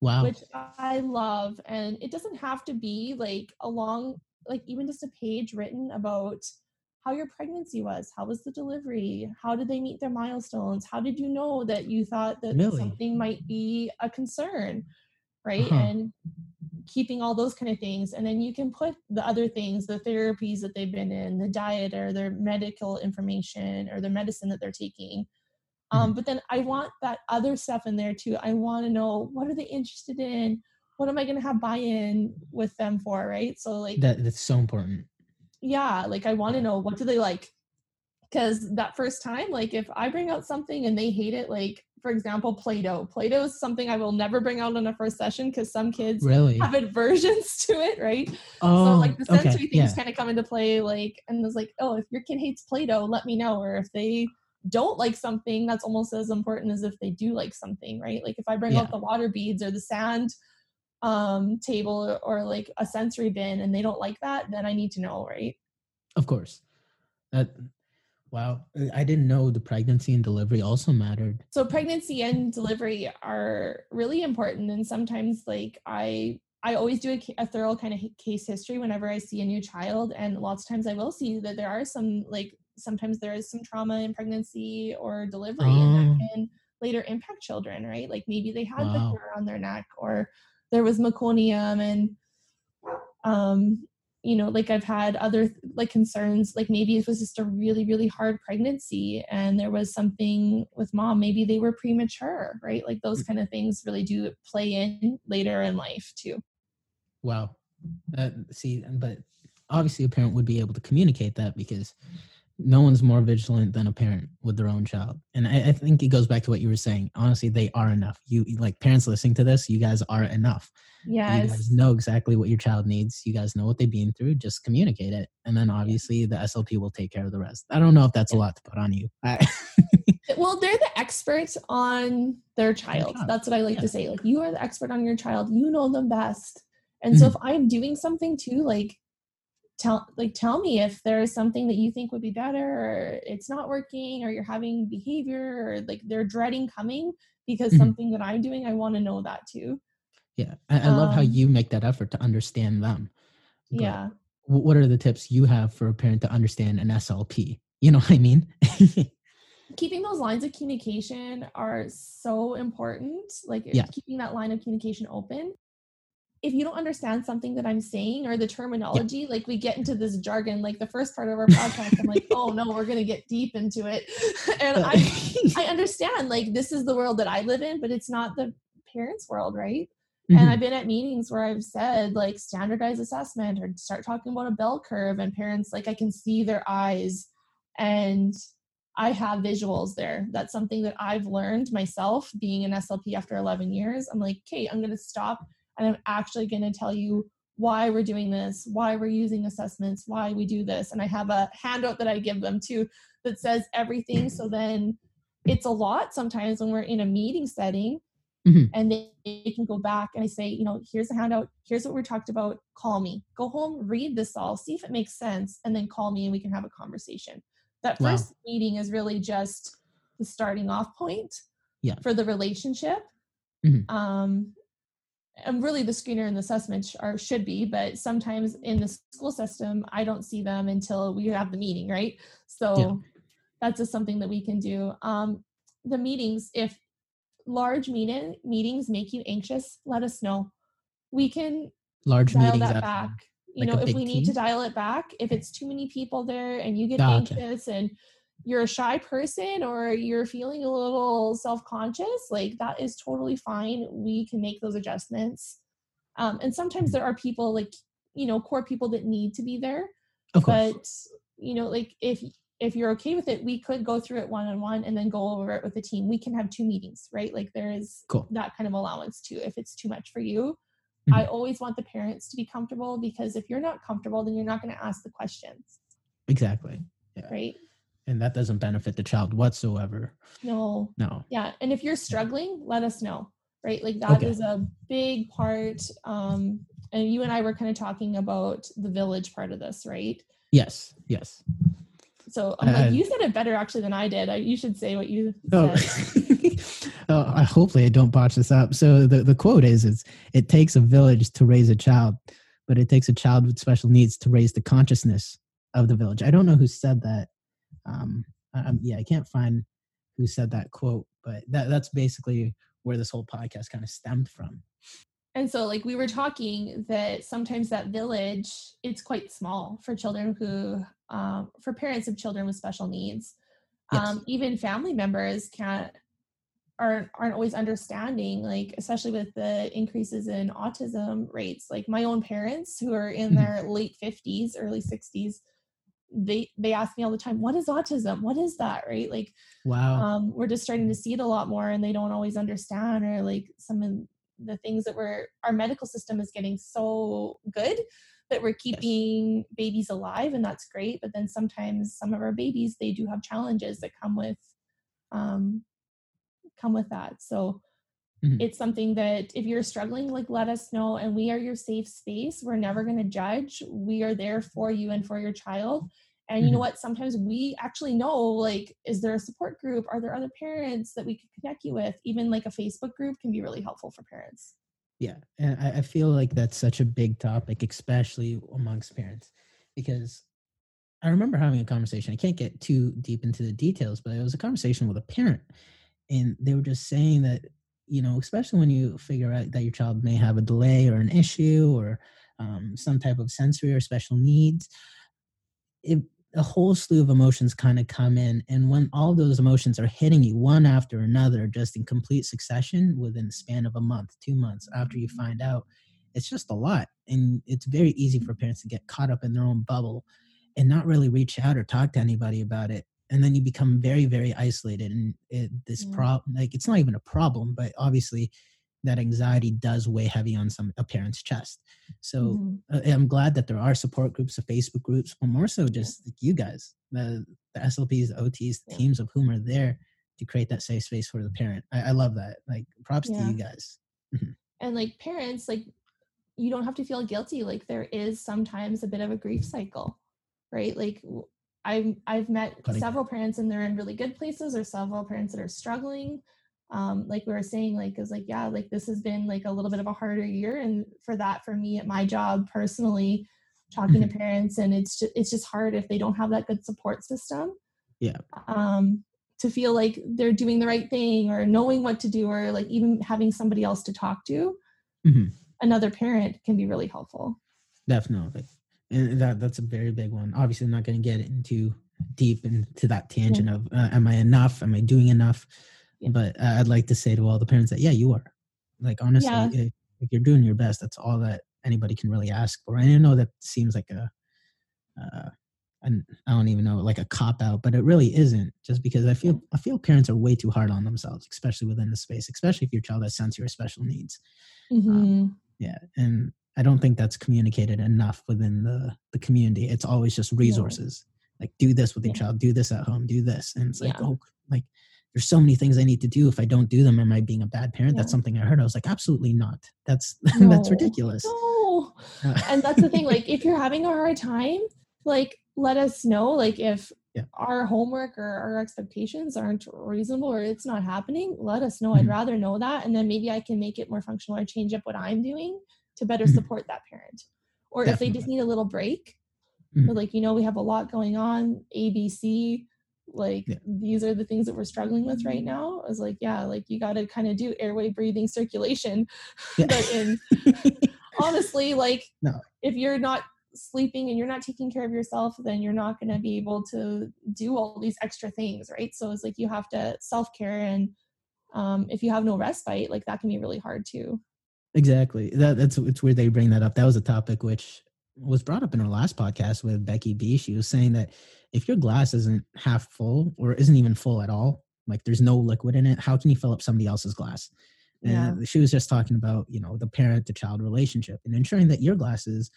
Wow. Which I love. And it doesn't have to be like a long, like even just a page written about how your pregnancy was how was the delivery how did they meet their milestones how did you know that you thought that really? something might be a concern right uh-huh. and keeping all those kind of things and then you can put the other things the therapies that they've been in the diet or their medical information or the medicine that they're taking um, mm-hmm. um, but then i want that other stuff in there too i want to know what are they interested in what am i going to have buy-in with them for right so like that, that's so important yeah like i want to know what do they like because that first time like if i bring out something and they hate it like for example play-doh play-doh is something i will never bring out in a first session because some kids really have aversions to it right oh, so like oh, the sensory okay. things yeah. kind of come into play like and it's like oh if your kid hates play-doh let me know or if they don't like something that's almost as important as if they do like something right like if i bring yeah. out the water beads or the sand um table or, like a sensory bin and they don't like that then i need to know right of course that Wow. I didn't know the pregnancy and delivery also mattered. So pregnancy and delivery are really important and sometimes like I I always do a, a, thorough kind of case history whenever I see a new child and lots of times I will see that there are some like sometimes there is some trauma in pregnancy or delivery and that oh. can later impact children, right? Like maybe they had wow. the hair on their neck or there was meconium and um you know like i've had other like concerns like maybe it was just a really really hard pregnancy and there was something with mom maybe they were premature right? Like those mm. kind of things really do play in later in life too. Wow. Uh, see but obviously a parent would be able to communicate that because no one's more vigilant than a parent with their own child. And I, I, think it goes back to what you were saying. Honestly they are enough. You like parents listening to this you guys are enough. Yeah you guys know exactly what your child needs. You guys know what they've been through. Just communicate it. And then obviously the slp will take care of the rest. I don't know if that's yeah. a lot to put on you. Well they're the experts on their child. that's what i like yeah. to say. Like you are the expert on your child. You know them best. And mm-hmm. so if i'm doing something too like tell like tell me if there's something that you think would be better or it's not working or you're having behavior or like they're dreading coming because mm-hmm. something that i'm doing i want to know that too. Yeah i, I love how um you make that effort to understand them but yeah. what are the tips you have for a parent to understand an slp you know what i mean? Keeping those lines of communication are so important like yeah. keeping that line of communication open if you don't understand something that I'm saying or the terminology, like we get into this jargon, like the first part of our podcast, I'm like, oh no, we're gonna get deep into it. and I I understand like this is the world that I live in, but it's not the parents' world, right? Mm-hmm. And I've been at meetings where I've said like standardized assessment or start talking about a bell curve, and parents like I can see their eyes and I have visuals there. That's something that I've learned myself being an SLP after 11 years. I'm like, okay, I'm going to stop and I'm actually going to tell you why we're doing this, why we're using assessments, why we do this. And I have a handout that I give them too that says everything. So then it's a lot sometimes when we're in a meeting setting mm-hmm. and they, they, can go back and I say, you know, here's the handout, here's what we talked about, call me. Go home, read this all, see if it makes sense, and then call me and we can have a conversation. That first wow. meeting is really just the starting off point yeah. for the relationship. Mm-hmm. Um, and really the screener and the assessment are should be but sometimes in the school system i don't see them until we have the meeting right? So yeah. that's just something that we can do. Um, the meetings if large meeting meetings make you anxious let us know. We can large dial meetings that back. you like know if we need to dial it back if it's too many people there and you get anxious and you're a shy person or you're feeling a little self-conscious like that is totally fine. We can make those adjustments. Um, and sometimes there are people like you know core people that need to be there. But you know like if if you're okay with it we could go through it one-on-one and then go over it with the team. We can have two meetings right? Like there is cool. that kind of allowance too if it's too much for you. Mm-hmm. i always want the parents to be comfortable because if you're not comfortable then you're not going to ask the questions. Exactly. Yeah. right and that doesn't benefit the child whatsoever no no yeah and if you're struggling let us know right like that okay. is a big part um and you and i were kind of talking about the village part of this right yes yes so I'm like, uh, you said it better actually than I did. I, you should say what you oh. said. oh, I, hopefully I don't botch this up. So the, the quote is, is it takes a village to raise a child, but it takes a child with special needs to raise the consciousness of the village. I don't know who said that. Um, um, yeah, I can't find who said that quote, but that that's basically where this whole podcast kind of stemmed from. And so, like we were talking, that sometimes that village it's quite small for children who, um, for parents of children with special needs. Yes. Um, even family members can't aren't aren't always understanding like especially with the increases in autism rates like my own parents who are in mm-hmm. their late 50s early 60s they they ask me all the time what is autism? What is that? Right? Like wow. um, we're just starting to see it a lot more and they don't always understand or like some of the things that we're our medical system is getting so good that we're keeping yes. babies alive and that's great but then sometimes some of our babies they do have challenges that come with um come with that. So Mm-hmm. It's something that if you're struggling, like let us know, and we are your safe space. We're never going to judge. We are there for you and for your child. and you know what sometimes we actually know like is there a support group are there other parents that we could connect you with even like a facebook group can be really helpful for parents yeah and I, I feel like that's such a big topic especially amongst parents because i remember having a conversation i can't get too deep into the details but it was a conversation with a parent and they were just saying that you know especially when you figure out that your child may have a delay or an issue or um, some type of sensory or special needs it a whole slew of emotions kind of come in and when all those emotions are hitting you one after another just in complete succession within the span of a month two months after you find out it's just a lot and it's very easy for parents to get caught up in their own bubble and not really reach out or talk to anybody about it and then you become very very isolated and it, this yeah. problem like it's not even a problem but obviously that anxiety does weigh heavy on some a parent's chest. So mm-hmm. Uh, I'm glad that there are support groups, of Facebook groups, but more so just like you guys, the the SLPs, the OTs, the teams of whom are there to create that safe space for the parent. I, I love that. Like props yeah. to you guys. Mm-hmm. and like parents, like you don't have to feel guilty. Like there is sometimes a bit of a grief cycle, right? Like I've I've met several parents and they're in really good places, or several parents that are struggling um, like we were saying, like is like yeah, like this has been like a little bit of a harder year, and for that, for me at my job personally, talking mm-hmm. to parents, and it's just it's just hard if they don't have that good support system. Yeah. Um, to feel like they're doing the right thing or knowing what to do or like even having somebody else to talk to mm-hmm. another parent can be really helpful definitely and that that's a very big one obviously I'm not going to get into deep into that tangent yeah. of uh, am i enough am i doing enough yeah. But uh, I'd like to say to all the parents that, yeah, you are. Like, honestly, yeah. if, if, you're doing your best, that's all that anybody can really ask for. And I know that seems like a, uh, I don't even know, like a cop out, but it really isn't. Just because I feel I feel parents are way too hard on themselves, especially within the space, especially if your child has sensory special needs. Um, mm-hmm. Um, yeah, and I don't think that's communicated enough within the the community. It's always just resources. Like do this with your yeah. child, do this at home, do this, and it's like yeah. oh, like there's so many things I need to do. If I don't do them, am I being a bad parent? Yeah. That's something I heard. I was like, absolutely not. That's no, that's ridiculous. No. Uh, and that's the thing. Like, if you're having a hard time, like let us know. Like if yeah. our homework or our expectations aren't reasonable or it's not happening, let us know. Mm-hmm. I'd rather know that, and then maybe I can make it more functional or change up what I'm doing to better mm-hmm. support that parent. Or Definitely. if they just need a little break, mm-hmm. like you know we have a lot going on, ABC like yeah. these are the things that we're struggling with right now i was like yeah like you got to kind of do airway breathing circulation yeah. but in honestly like no. if you're not sleeping and you're not taking care of yourself then you're not going to be able to do all these extra things right so it's like you have to self-care and um, if you have no respite like that can be really hard too exactly that, that's it's where they bring that up that was a topic which was brought up in our last podcast with becky b she was saying that if your glass isn't half full or isn't even full at all, like there's no liquid in it, how can you fill up somebody else's glass? Yeah. And she was just talking about, you know, the parent to child relationship and ensuring that your glass is,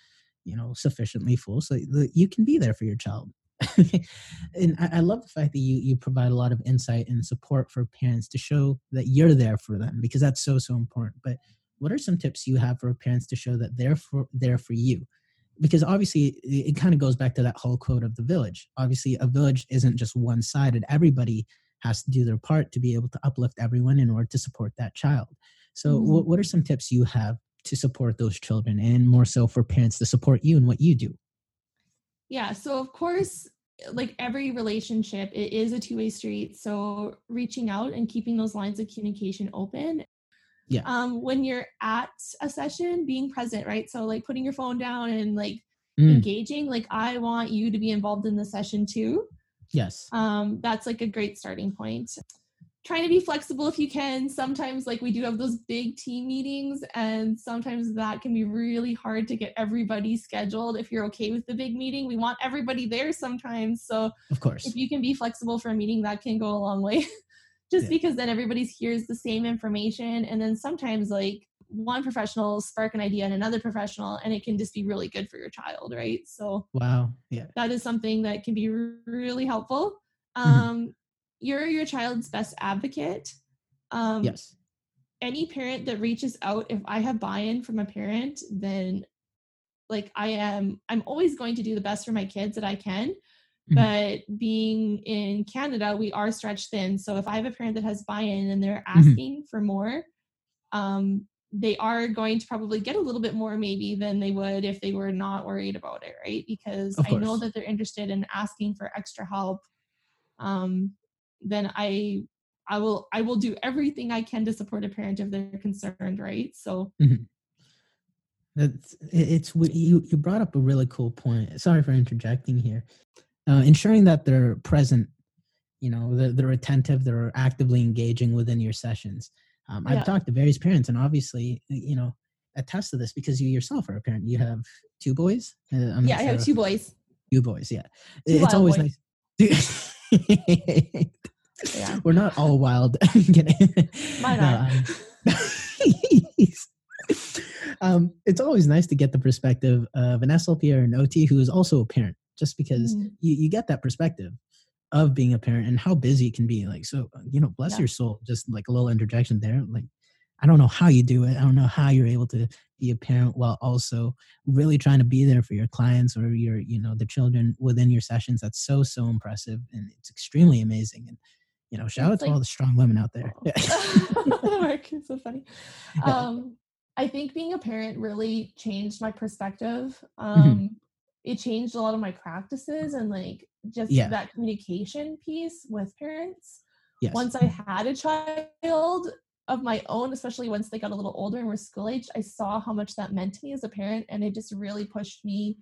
you know, sufficiently full so that you can be there for your child. and I, I, love the fact that you you provide a lot of insight and support for parents to show that you're there for them because that's so so important. But what are some tips you have for parents to show that they're for there for you? because obviously it, it kind of goes back to that whole quote of the village. Obviously, a village isn't just one sided. Everybody has to do their part to be able to uplift everyone in order to support that child. So, mm-hmm. what, what are some tips you have to support those children and more so for parents to support you and what you do? Yeah, so of course, like every relationship, it is a two way street. So, reaching out and keeping those lines of communication open yeah. um when you're at a session being present right? So like putting your phone down and like mm. engaging like i want you to be involved in the session too. Yes. Um that's like a great starting point. Trying to be flexible if you can. Sometimes like we do have those big team meetings and sometimes that can be really hard to get everybody scheduled if you're okay with the big meeting. We want everybody there sometimes so of course. if you can be flexible for a meeting that can go a long way just yeah. because then everybody hears the same information and then sometimes like one professional spark an idea in another professional and it can just be really good for your child right so wow yeah that is something that can be really helpful mm-hmm. um mm-hmm. you're your child's best advocate um yes any parent that reaches out if i have buy-in from a parent then like i am i'm always going to do the best for my kids that i can. But being in Canada, we are stretched thin. So if I have a parent that has buy-in and they're mm-hmm. asking mm-hmm. for more, um, they are going to probably get a little bit more maybe than they would if they were not worried about it, right? Because I know that they're interested in asking for extra help. Um, then I I will I will do everything I can to support a parent if they're concerned, right? So mm-hmm. It's, it's you you brought up a really cool point. Sorry for interjecting here. Uh, ensuring that they're present, you know, they're, they're, attentive, they're actively engaging within your sessions. Um. I've talked to various parents, and obviously, you know, attest to this because you yourself are a parent. You have two boys. Uh, yeah, I have two boys. Two boys. Yeah, two it's always boys. nice. yeah. We're not all wild. Mine no, um, it's always nice to get the perspective of an SLP or an OT who is also a parent, just because mm. you, you get that perspective of being a parent and how busy it can be. Like, so, you know, bless yeah. your soul, just like a little interjection there. Like, I don't know how you do it. I don't know how you're able to be a parent while also really trying to be there for your clients or your, you know, the children within your sessions. That's so, so impressive. And it's extremely amazing. And, you know, shout it's out like, to all the strong women out there. Mark, it's so funny. Um, I think being a parent really changed my perspective. Mm-hmm. Um, mm-hmm. It changed a lot of my practices and like just yeah. that communication piece with parents. Yes. Once I had a child of my own, especially once they got a little older and were school age, I saw how much that meant to me as a parent. And it just really pushed me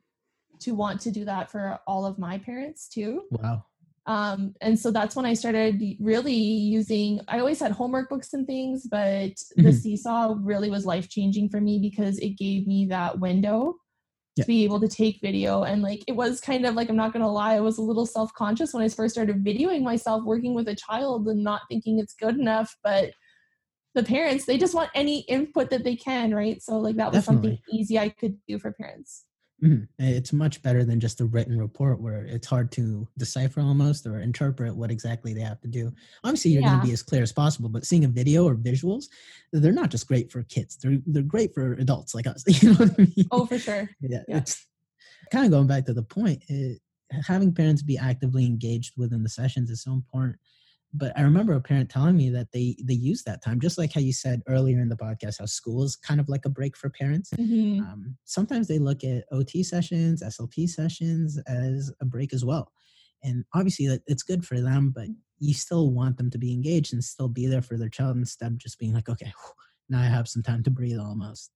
to want to do that for all of my parents too. Wow. Um, and so that's when I started really using, I always had homework books and things, but mm-hmm. the seesaw really was life changing for me because it gave me that window yeah. to be able to take video. And like, it was kind of like, I'm not to lie, I was a little self conscious when I first started videoing myself working with a child and not thinking it's good enough. But the parents, they just want any input that they can, right? So, like, that was Definitely. something easy I could do for parents. Mm-hmm. It's much better than just a written report where it's hard to decipher almost or interpret what exactly they have to do. Obviously, you're yeah. going to be as clear as possible, but seeing a video or visuals, they're not just great for kids. They're they're great for adults like us. You know what I mean? Oh, for sure. Yeah, yeah. it's kind of going back to the point. It, having parents be actively engaged within the sessions is so important but I remember a parent telling me that they they use that time just like how you said earlier in the podcast how school is kind of like a break for parents. Mm-hmm. Um, sometimes they look at OT sessions, SLP sessions as a break as well, and obviously that it's good for them, but you still want them to be engaged and still be there for their child instead of just being like, okay, now I have some time to breathe almost.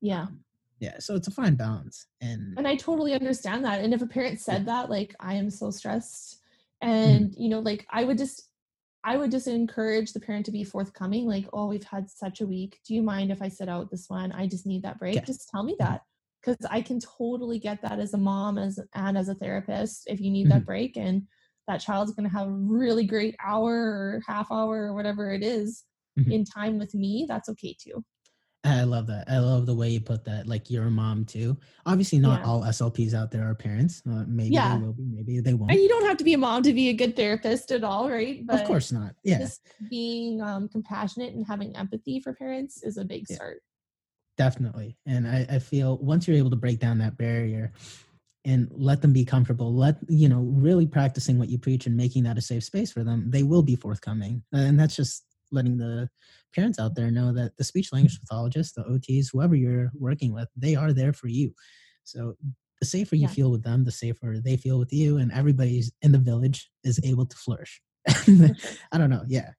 Yeah. Um, yeah so it's a fine balance and and i totally understand that and if a parent said yeah. that like i am so stressed mm-hmm. and mm-hmm. you know like i would just I would just encourage the parent to be forthcoming, like, oh, we've had such a week. Do you mind if I sit out this one? I just need that break. Okay. Just tell me mm-hmm. that. Because I can totally get that as a mom as and as a therapist if you need mm-hmm. that break and that child's gonna have a really great hour or half hour or whatever it is mm-hmm. in time with me, that's okay too. I love that. I love the way you put that. Like you're a mom too. Obviously, not yeah. all SLPs out there are parents. Uh, maybe yeah. they will be. Maybe they won't. And you don't have to be a mom to be a good therapist at all, right? But of course not. Yeah. Being um, compassionate and having empathy for parents is a big yeah. start. Definitely. And I, I feel once you're able to break down that barrier and let them be comfortable, let you know, really practicing what you preach and making that a safe space for them, they will be forthcoming. And that's just letting the parents out there know that the speech language pathologists, the OTs, whoever you're working with, they are there for you. So the safer you yeah. feel with them, the safer they feel with you, and everybody's in the village is able to flourish. I don't know. Yeah.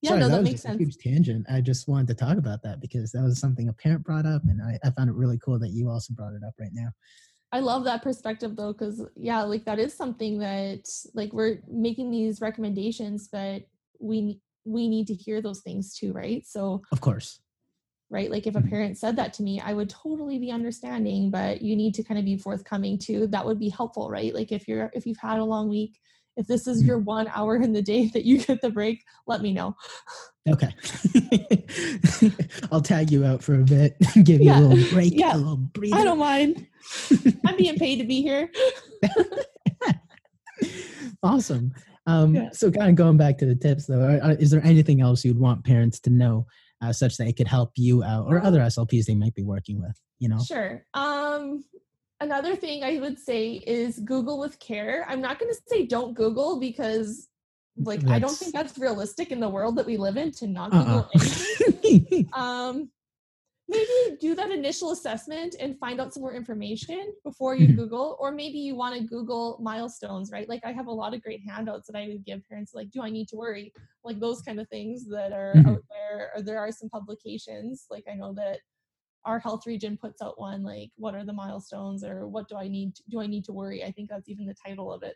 Yeah, Sorry, no, that, that makes sense. huge tangent. I just wanted to talk about that because that was something a parent brought up, and I, I found it really cool that you also brought it up right now. I love that perspective though, because yeah, like that is something that like we're making these recommendations, but we we need to hear those things too, right? So, of course, right? Like if a mm-hmm. parent said that to me, I would totally be understanding, but you need to kind of be forthcoming too. That would be helpful, right? Like if you're if you've had a long week, if this is your one hour in the day that you get the break, let me know. Okay. I'll tag you out for a bit, give you yeah. a little break, yeah. a little breather. I don't mind. I'm being paid to be here. awesome. Um, yeah. So, kind of going back to the tips, though, is there anything else you'd want parents to know, uh, such that it could help you out or other SLPs they might be working with? You know, sure. Um, another thing I would say is Google with care. I'm not going to say don't Google because like that's... I don't think that's realistic in the world that we live in to not Google uh-uh. anything. um maybe do that initial assessment and find out some more information before you mm-hmm. Google, or maybe you want to Google milestones, right? Like I have a lot of great handouts that I would give parents, like, do I need to worry? Like those kind of things that are mm-hmm. out there, or there are some publications. Like I know that our health region puts out one, like, what are the milestones, or what do I need? To, do I need to worry? I think that's even the title of it.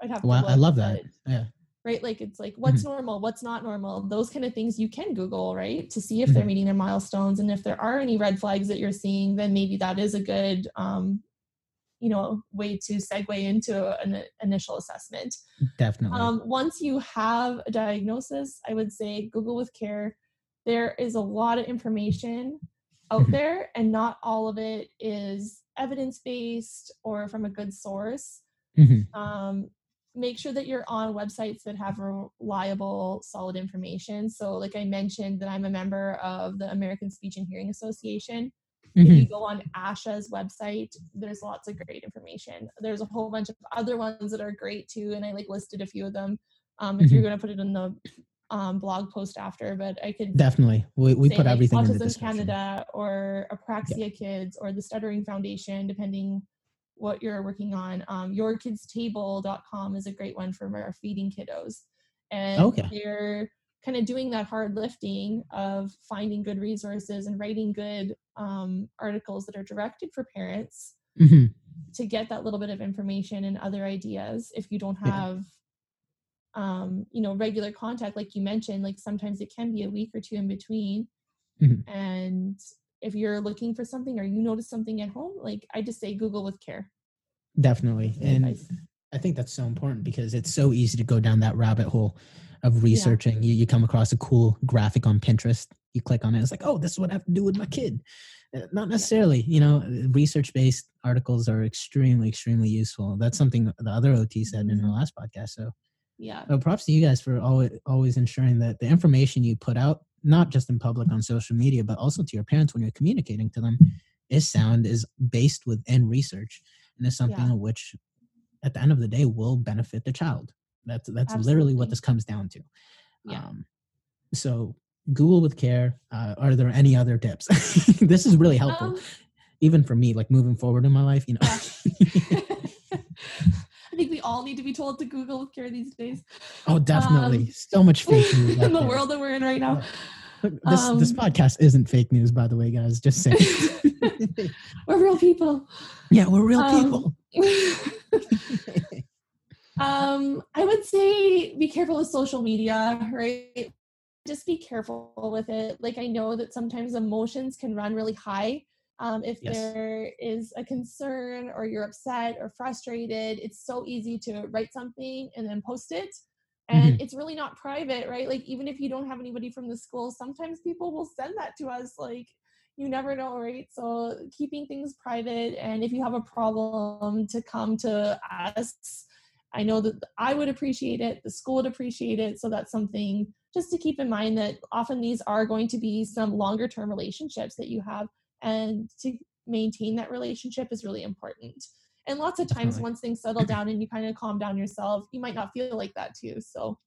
I'd have. Wow, I love that. Yeah right? Like it's like what's mm-hmm. normal, what's not normal, those kind of things you can Google, right? To see if mm-hmm. they're meeting their milestones. And if there are any red flags that you're seeing, then maybe that is a good um, you know, way to segue into an initial assessment. Definitely. Um, once you have a diagnosis, I would say Google with care. There is a lot of information out mm-hmm. there, and not all of it is evidence based or from a good source. Mm-hmm. Um, make sure that you're on websites that have reliable, solid information. So, like I mentioned, that I'm a member of the American Speech and Hearing Association. Mm-hmm. If you go on ASHA's website, there's lots of great information. There's a whole bunch of other ones that are great too, and I like listed a few of them. Um, if mm-hmm. you're going to put it in the um, blog post after, but I could definitely we, we put like everything Autism in the description. Canada or Apraxia. Kids or the Stuttering Foundation, depending what you're working on. Um, yourkidstable.com is a great one for our feeding kiddos. And okay. they're kind of doing that hard lifting of finding good resources and writing good um, articles that are directed for parents mm-hmm. to get that little bit of information and other ideas if you don't have yeah. um, you know regular contact like you mentioned like sometimes it can be a week or two in between mm-hmm. and if you're looking for something or you notice something at home, like I just say Google with care. Definitely. And I think that's so important because it's so easy to go down that rabbit hole of researching. Yeah. You, you come across a cool graphic on Pinterest, you click on it, it's like, oh, this is what I have to do with my kid. Uh, not necessarily, you know, research based articles are extremely, extremely useful. That's something the other OT said in our mm-hmm. last podcast. So, yeah. So props to you guys for always, always ensuring that the information you put out not just in public on social media, but also to your parents when you're communicating to them, is sound, is based within research, and is something yeah. which, at the end of the day, will benefit the child. That's that's Absolutely. literally what this comes down to. Yeah. Um, so Google with care. Uh, are there any other tips? this is really helpful, um, even for me, like moving forward in my life. You know. Yeah. I think we all need to be told to Google care these days. Oh, definitely. Um, so much fake news in the there. world that we're in right now. This um, this podcast isn't fake news, by the way, guys. Just saying. we're real people. Yeah, we're real um, people. um, I would say be careful with social media, right? Just be careful with it. Like I know that sometimes emotions can run really high um, if yes. there is a concern or you're upset or frustrated, it's so easy to write something and then post it. And mm-hmm. it's really not private, right? Like, even if you don't have anybody from the school, sometimes people will send that to us. Like, you never know, right? So, keeping things private. And if you have a problem, to come to us. I know that I would appreciate it, the school would appreciate it. So, that's something just to keep in mind that often these are going to be some longer term relationships that you have and to maintain that relationship is really important. And lots of times once things settle down and you kind of calm down yourself you might not feel like that too so.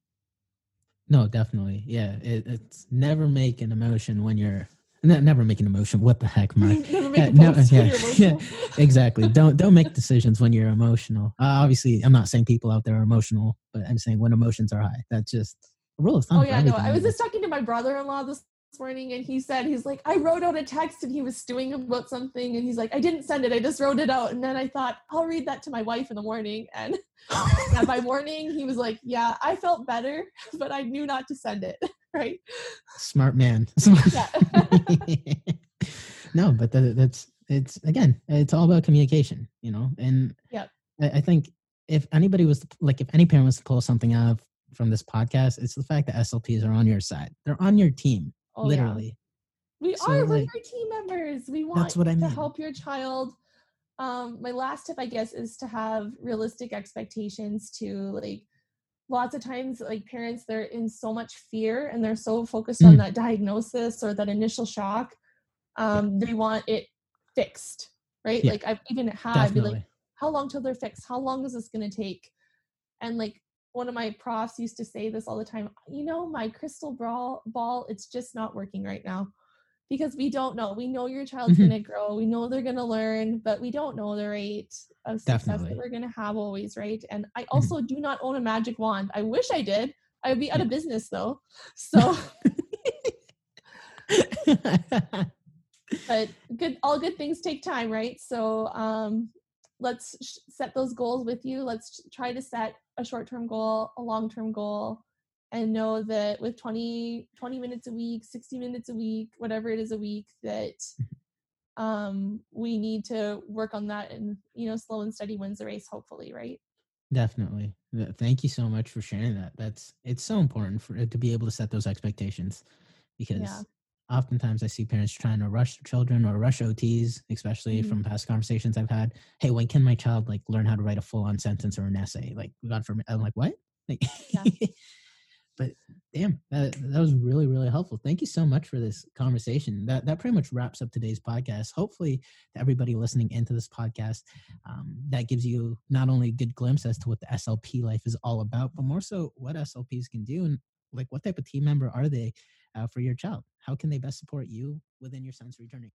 No definitely yeah it, it's never make an emotion when you're never make an emotion what the heck Mike? mark yeah, no, yeah, yeah exactly don't don't make decisions when you're emotional uh, obviously i'm not saying people out there are emotional but i'm saying when emotions are high that's just a rule of thumb oh yeah no i was just talking to my brother-in-law this morning and he said he's like i wrote out a text and he was stewing about something. And he's like i didn't send it i just wrote it out. And then i thought i'll read that to my wife in the morning. And, by morning he was like yeah i felt better but i knew not to send it. Right? Smart man. No but that, that's it's again it's all about communication you know? And yeah I, I think if anybody was like if any parent was to pull something out from this podcast, it's the fact that SLPs are on your side. They're on your team. Oh, literally. Yeah. We so, are. Like, we're your team members. We want that's what I mean. to help your child. Um, my last tip, I guess, is to have realistic expectations. To like, lots of times, like parents, they're in so much fear and they're so focused mm. on that diagnosis or that initial shock. Um, yeah. They want it fixed, right? Yeah, like I've even had be like, how long till they're fixed? How long is this going to take? And like one of my profs used to say this all the time. You know, my crystal ball ball, it's just not working right now because we don't know. We know your child's Mhm. going to grow. We know they're going to learn, but we don't know the rate of success Definitely. that we're going to have always, right? And I Mhm. also do not own a magic wand. I wish I did. I would be out of business though. So, but good, all good things take time, right? So, um, let's sh- set those goals with you. Let's try to set a short-term goal, a long-term goal, and know that with 20, 20 minutes a week, 60 minutes a week, whatever it is a week, that um, we need to work on that and, you know, slow and steady wins the race, hopefully, right? Definitely. Thank you so much for sharing that. That's it's so important for it to be able to set those expectations because oftentimes I see parents trying to rush their children or rush OTs, especially Mhm. from past conversations I've had. Hey, when can my child like learn how to write a full on sentence or an essay? Like God forbid I'm like, what? Like, Yeah. but damn, that, that was really, really helpful. Thank you so much for this conversation. That that pretty much wraps up today's podcast. Hopefully, to everybody listening into this podcast, um, that gives you not only a good glimpse as to what the SLP life is all about, but more so what SLPs can do and like what type of team member are they uh, for your child? How can they best support you within your sensory journey?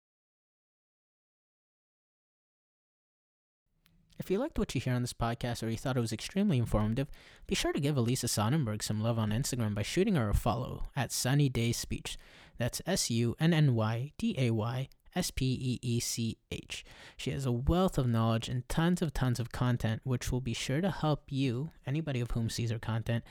If you liked what you hear on this podcast or you thought it was extremely informative, be sure to give Alisa Sonnenberg some love on Instagram by shooting her a follow at Sunny Day Speech. That's S U N N Y D A Y S P E E C H. She has a wealth of knowledge and tons of tons of content, which will be sure to help you, anybody of whom sees her content,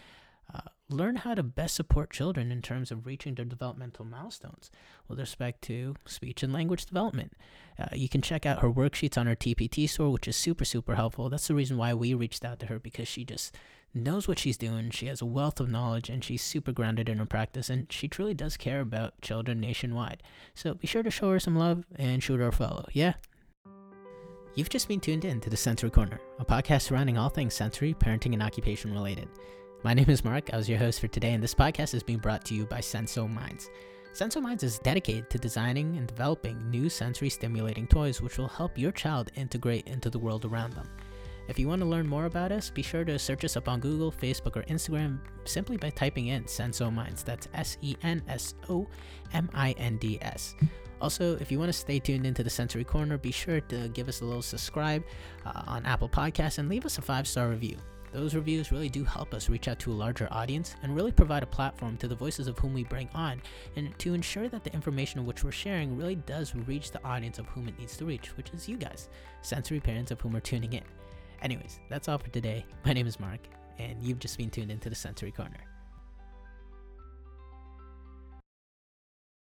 uh, learn how to best support children in terms of reaching their developmental milestones with respect to speech and language development. Uh, you can check out her worksheets on her TPT store, which is super, super helpful. That's the reason why we reached out to her because she just knows what she's doing. She has a wealth of knowledge and she's super grounded in her practice, and she truly does care about children nationwide. So be sure to show her some love and shoot her a follow. Yeah. You've just been tuned in to the Sensory Corner, a podcast surrounding all things sensory, parenting, and occupation related. My name is Mark. I was your host for today, and this podcast is being brought to you by Senso Minds. Senso Minds is dedicated to designing and developing new sensory stimulating toys which will help your child integrate into the world around them. If you want to learn more about us, be sure to search us up on Google, Facebook, or Instagram simply by typing in Senso Minds. That's S E N S O M I N D S. Also, if you want to stay tuned into the Sensory Corner, be sure to give us a little subscribe uh, on Apple Podcasts and leave us a five star review. Those reviews really do help us reach out to a larger audience and really provide a platform to the voices of whom we bring on and to ensure that the information which we're sharing really does reach the audience of whom it needs to reach, which is you guys, sensory parents of whom are tuning in. Anyways, that's all for today. My name is Mark, and you've just been tuned into the Sensory Corner.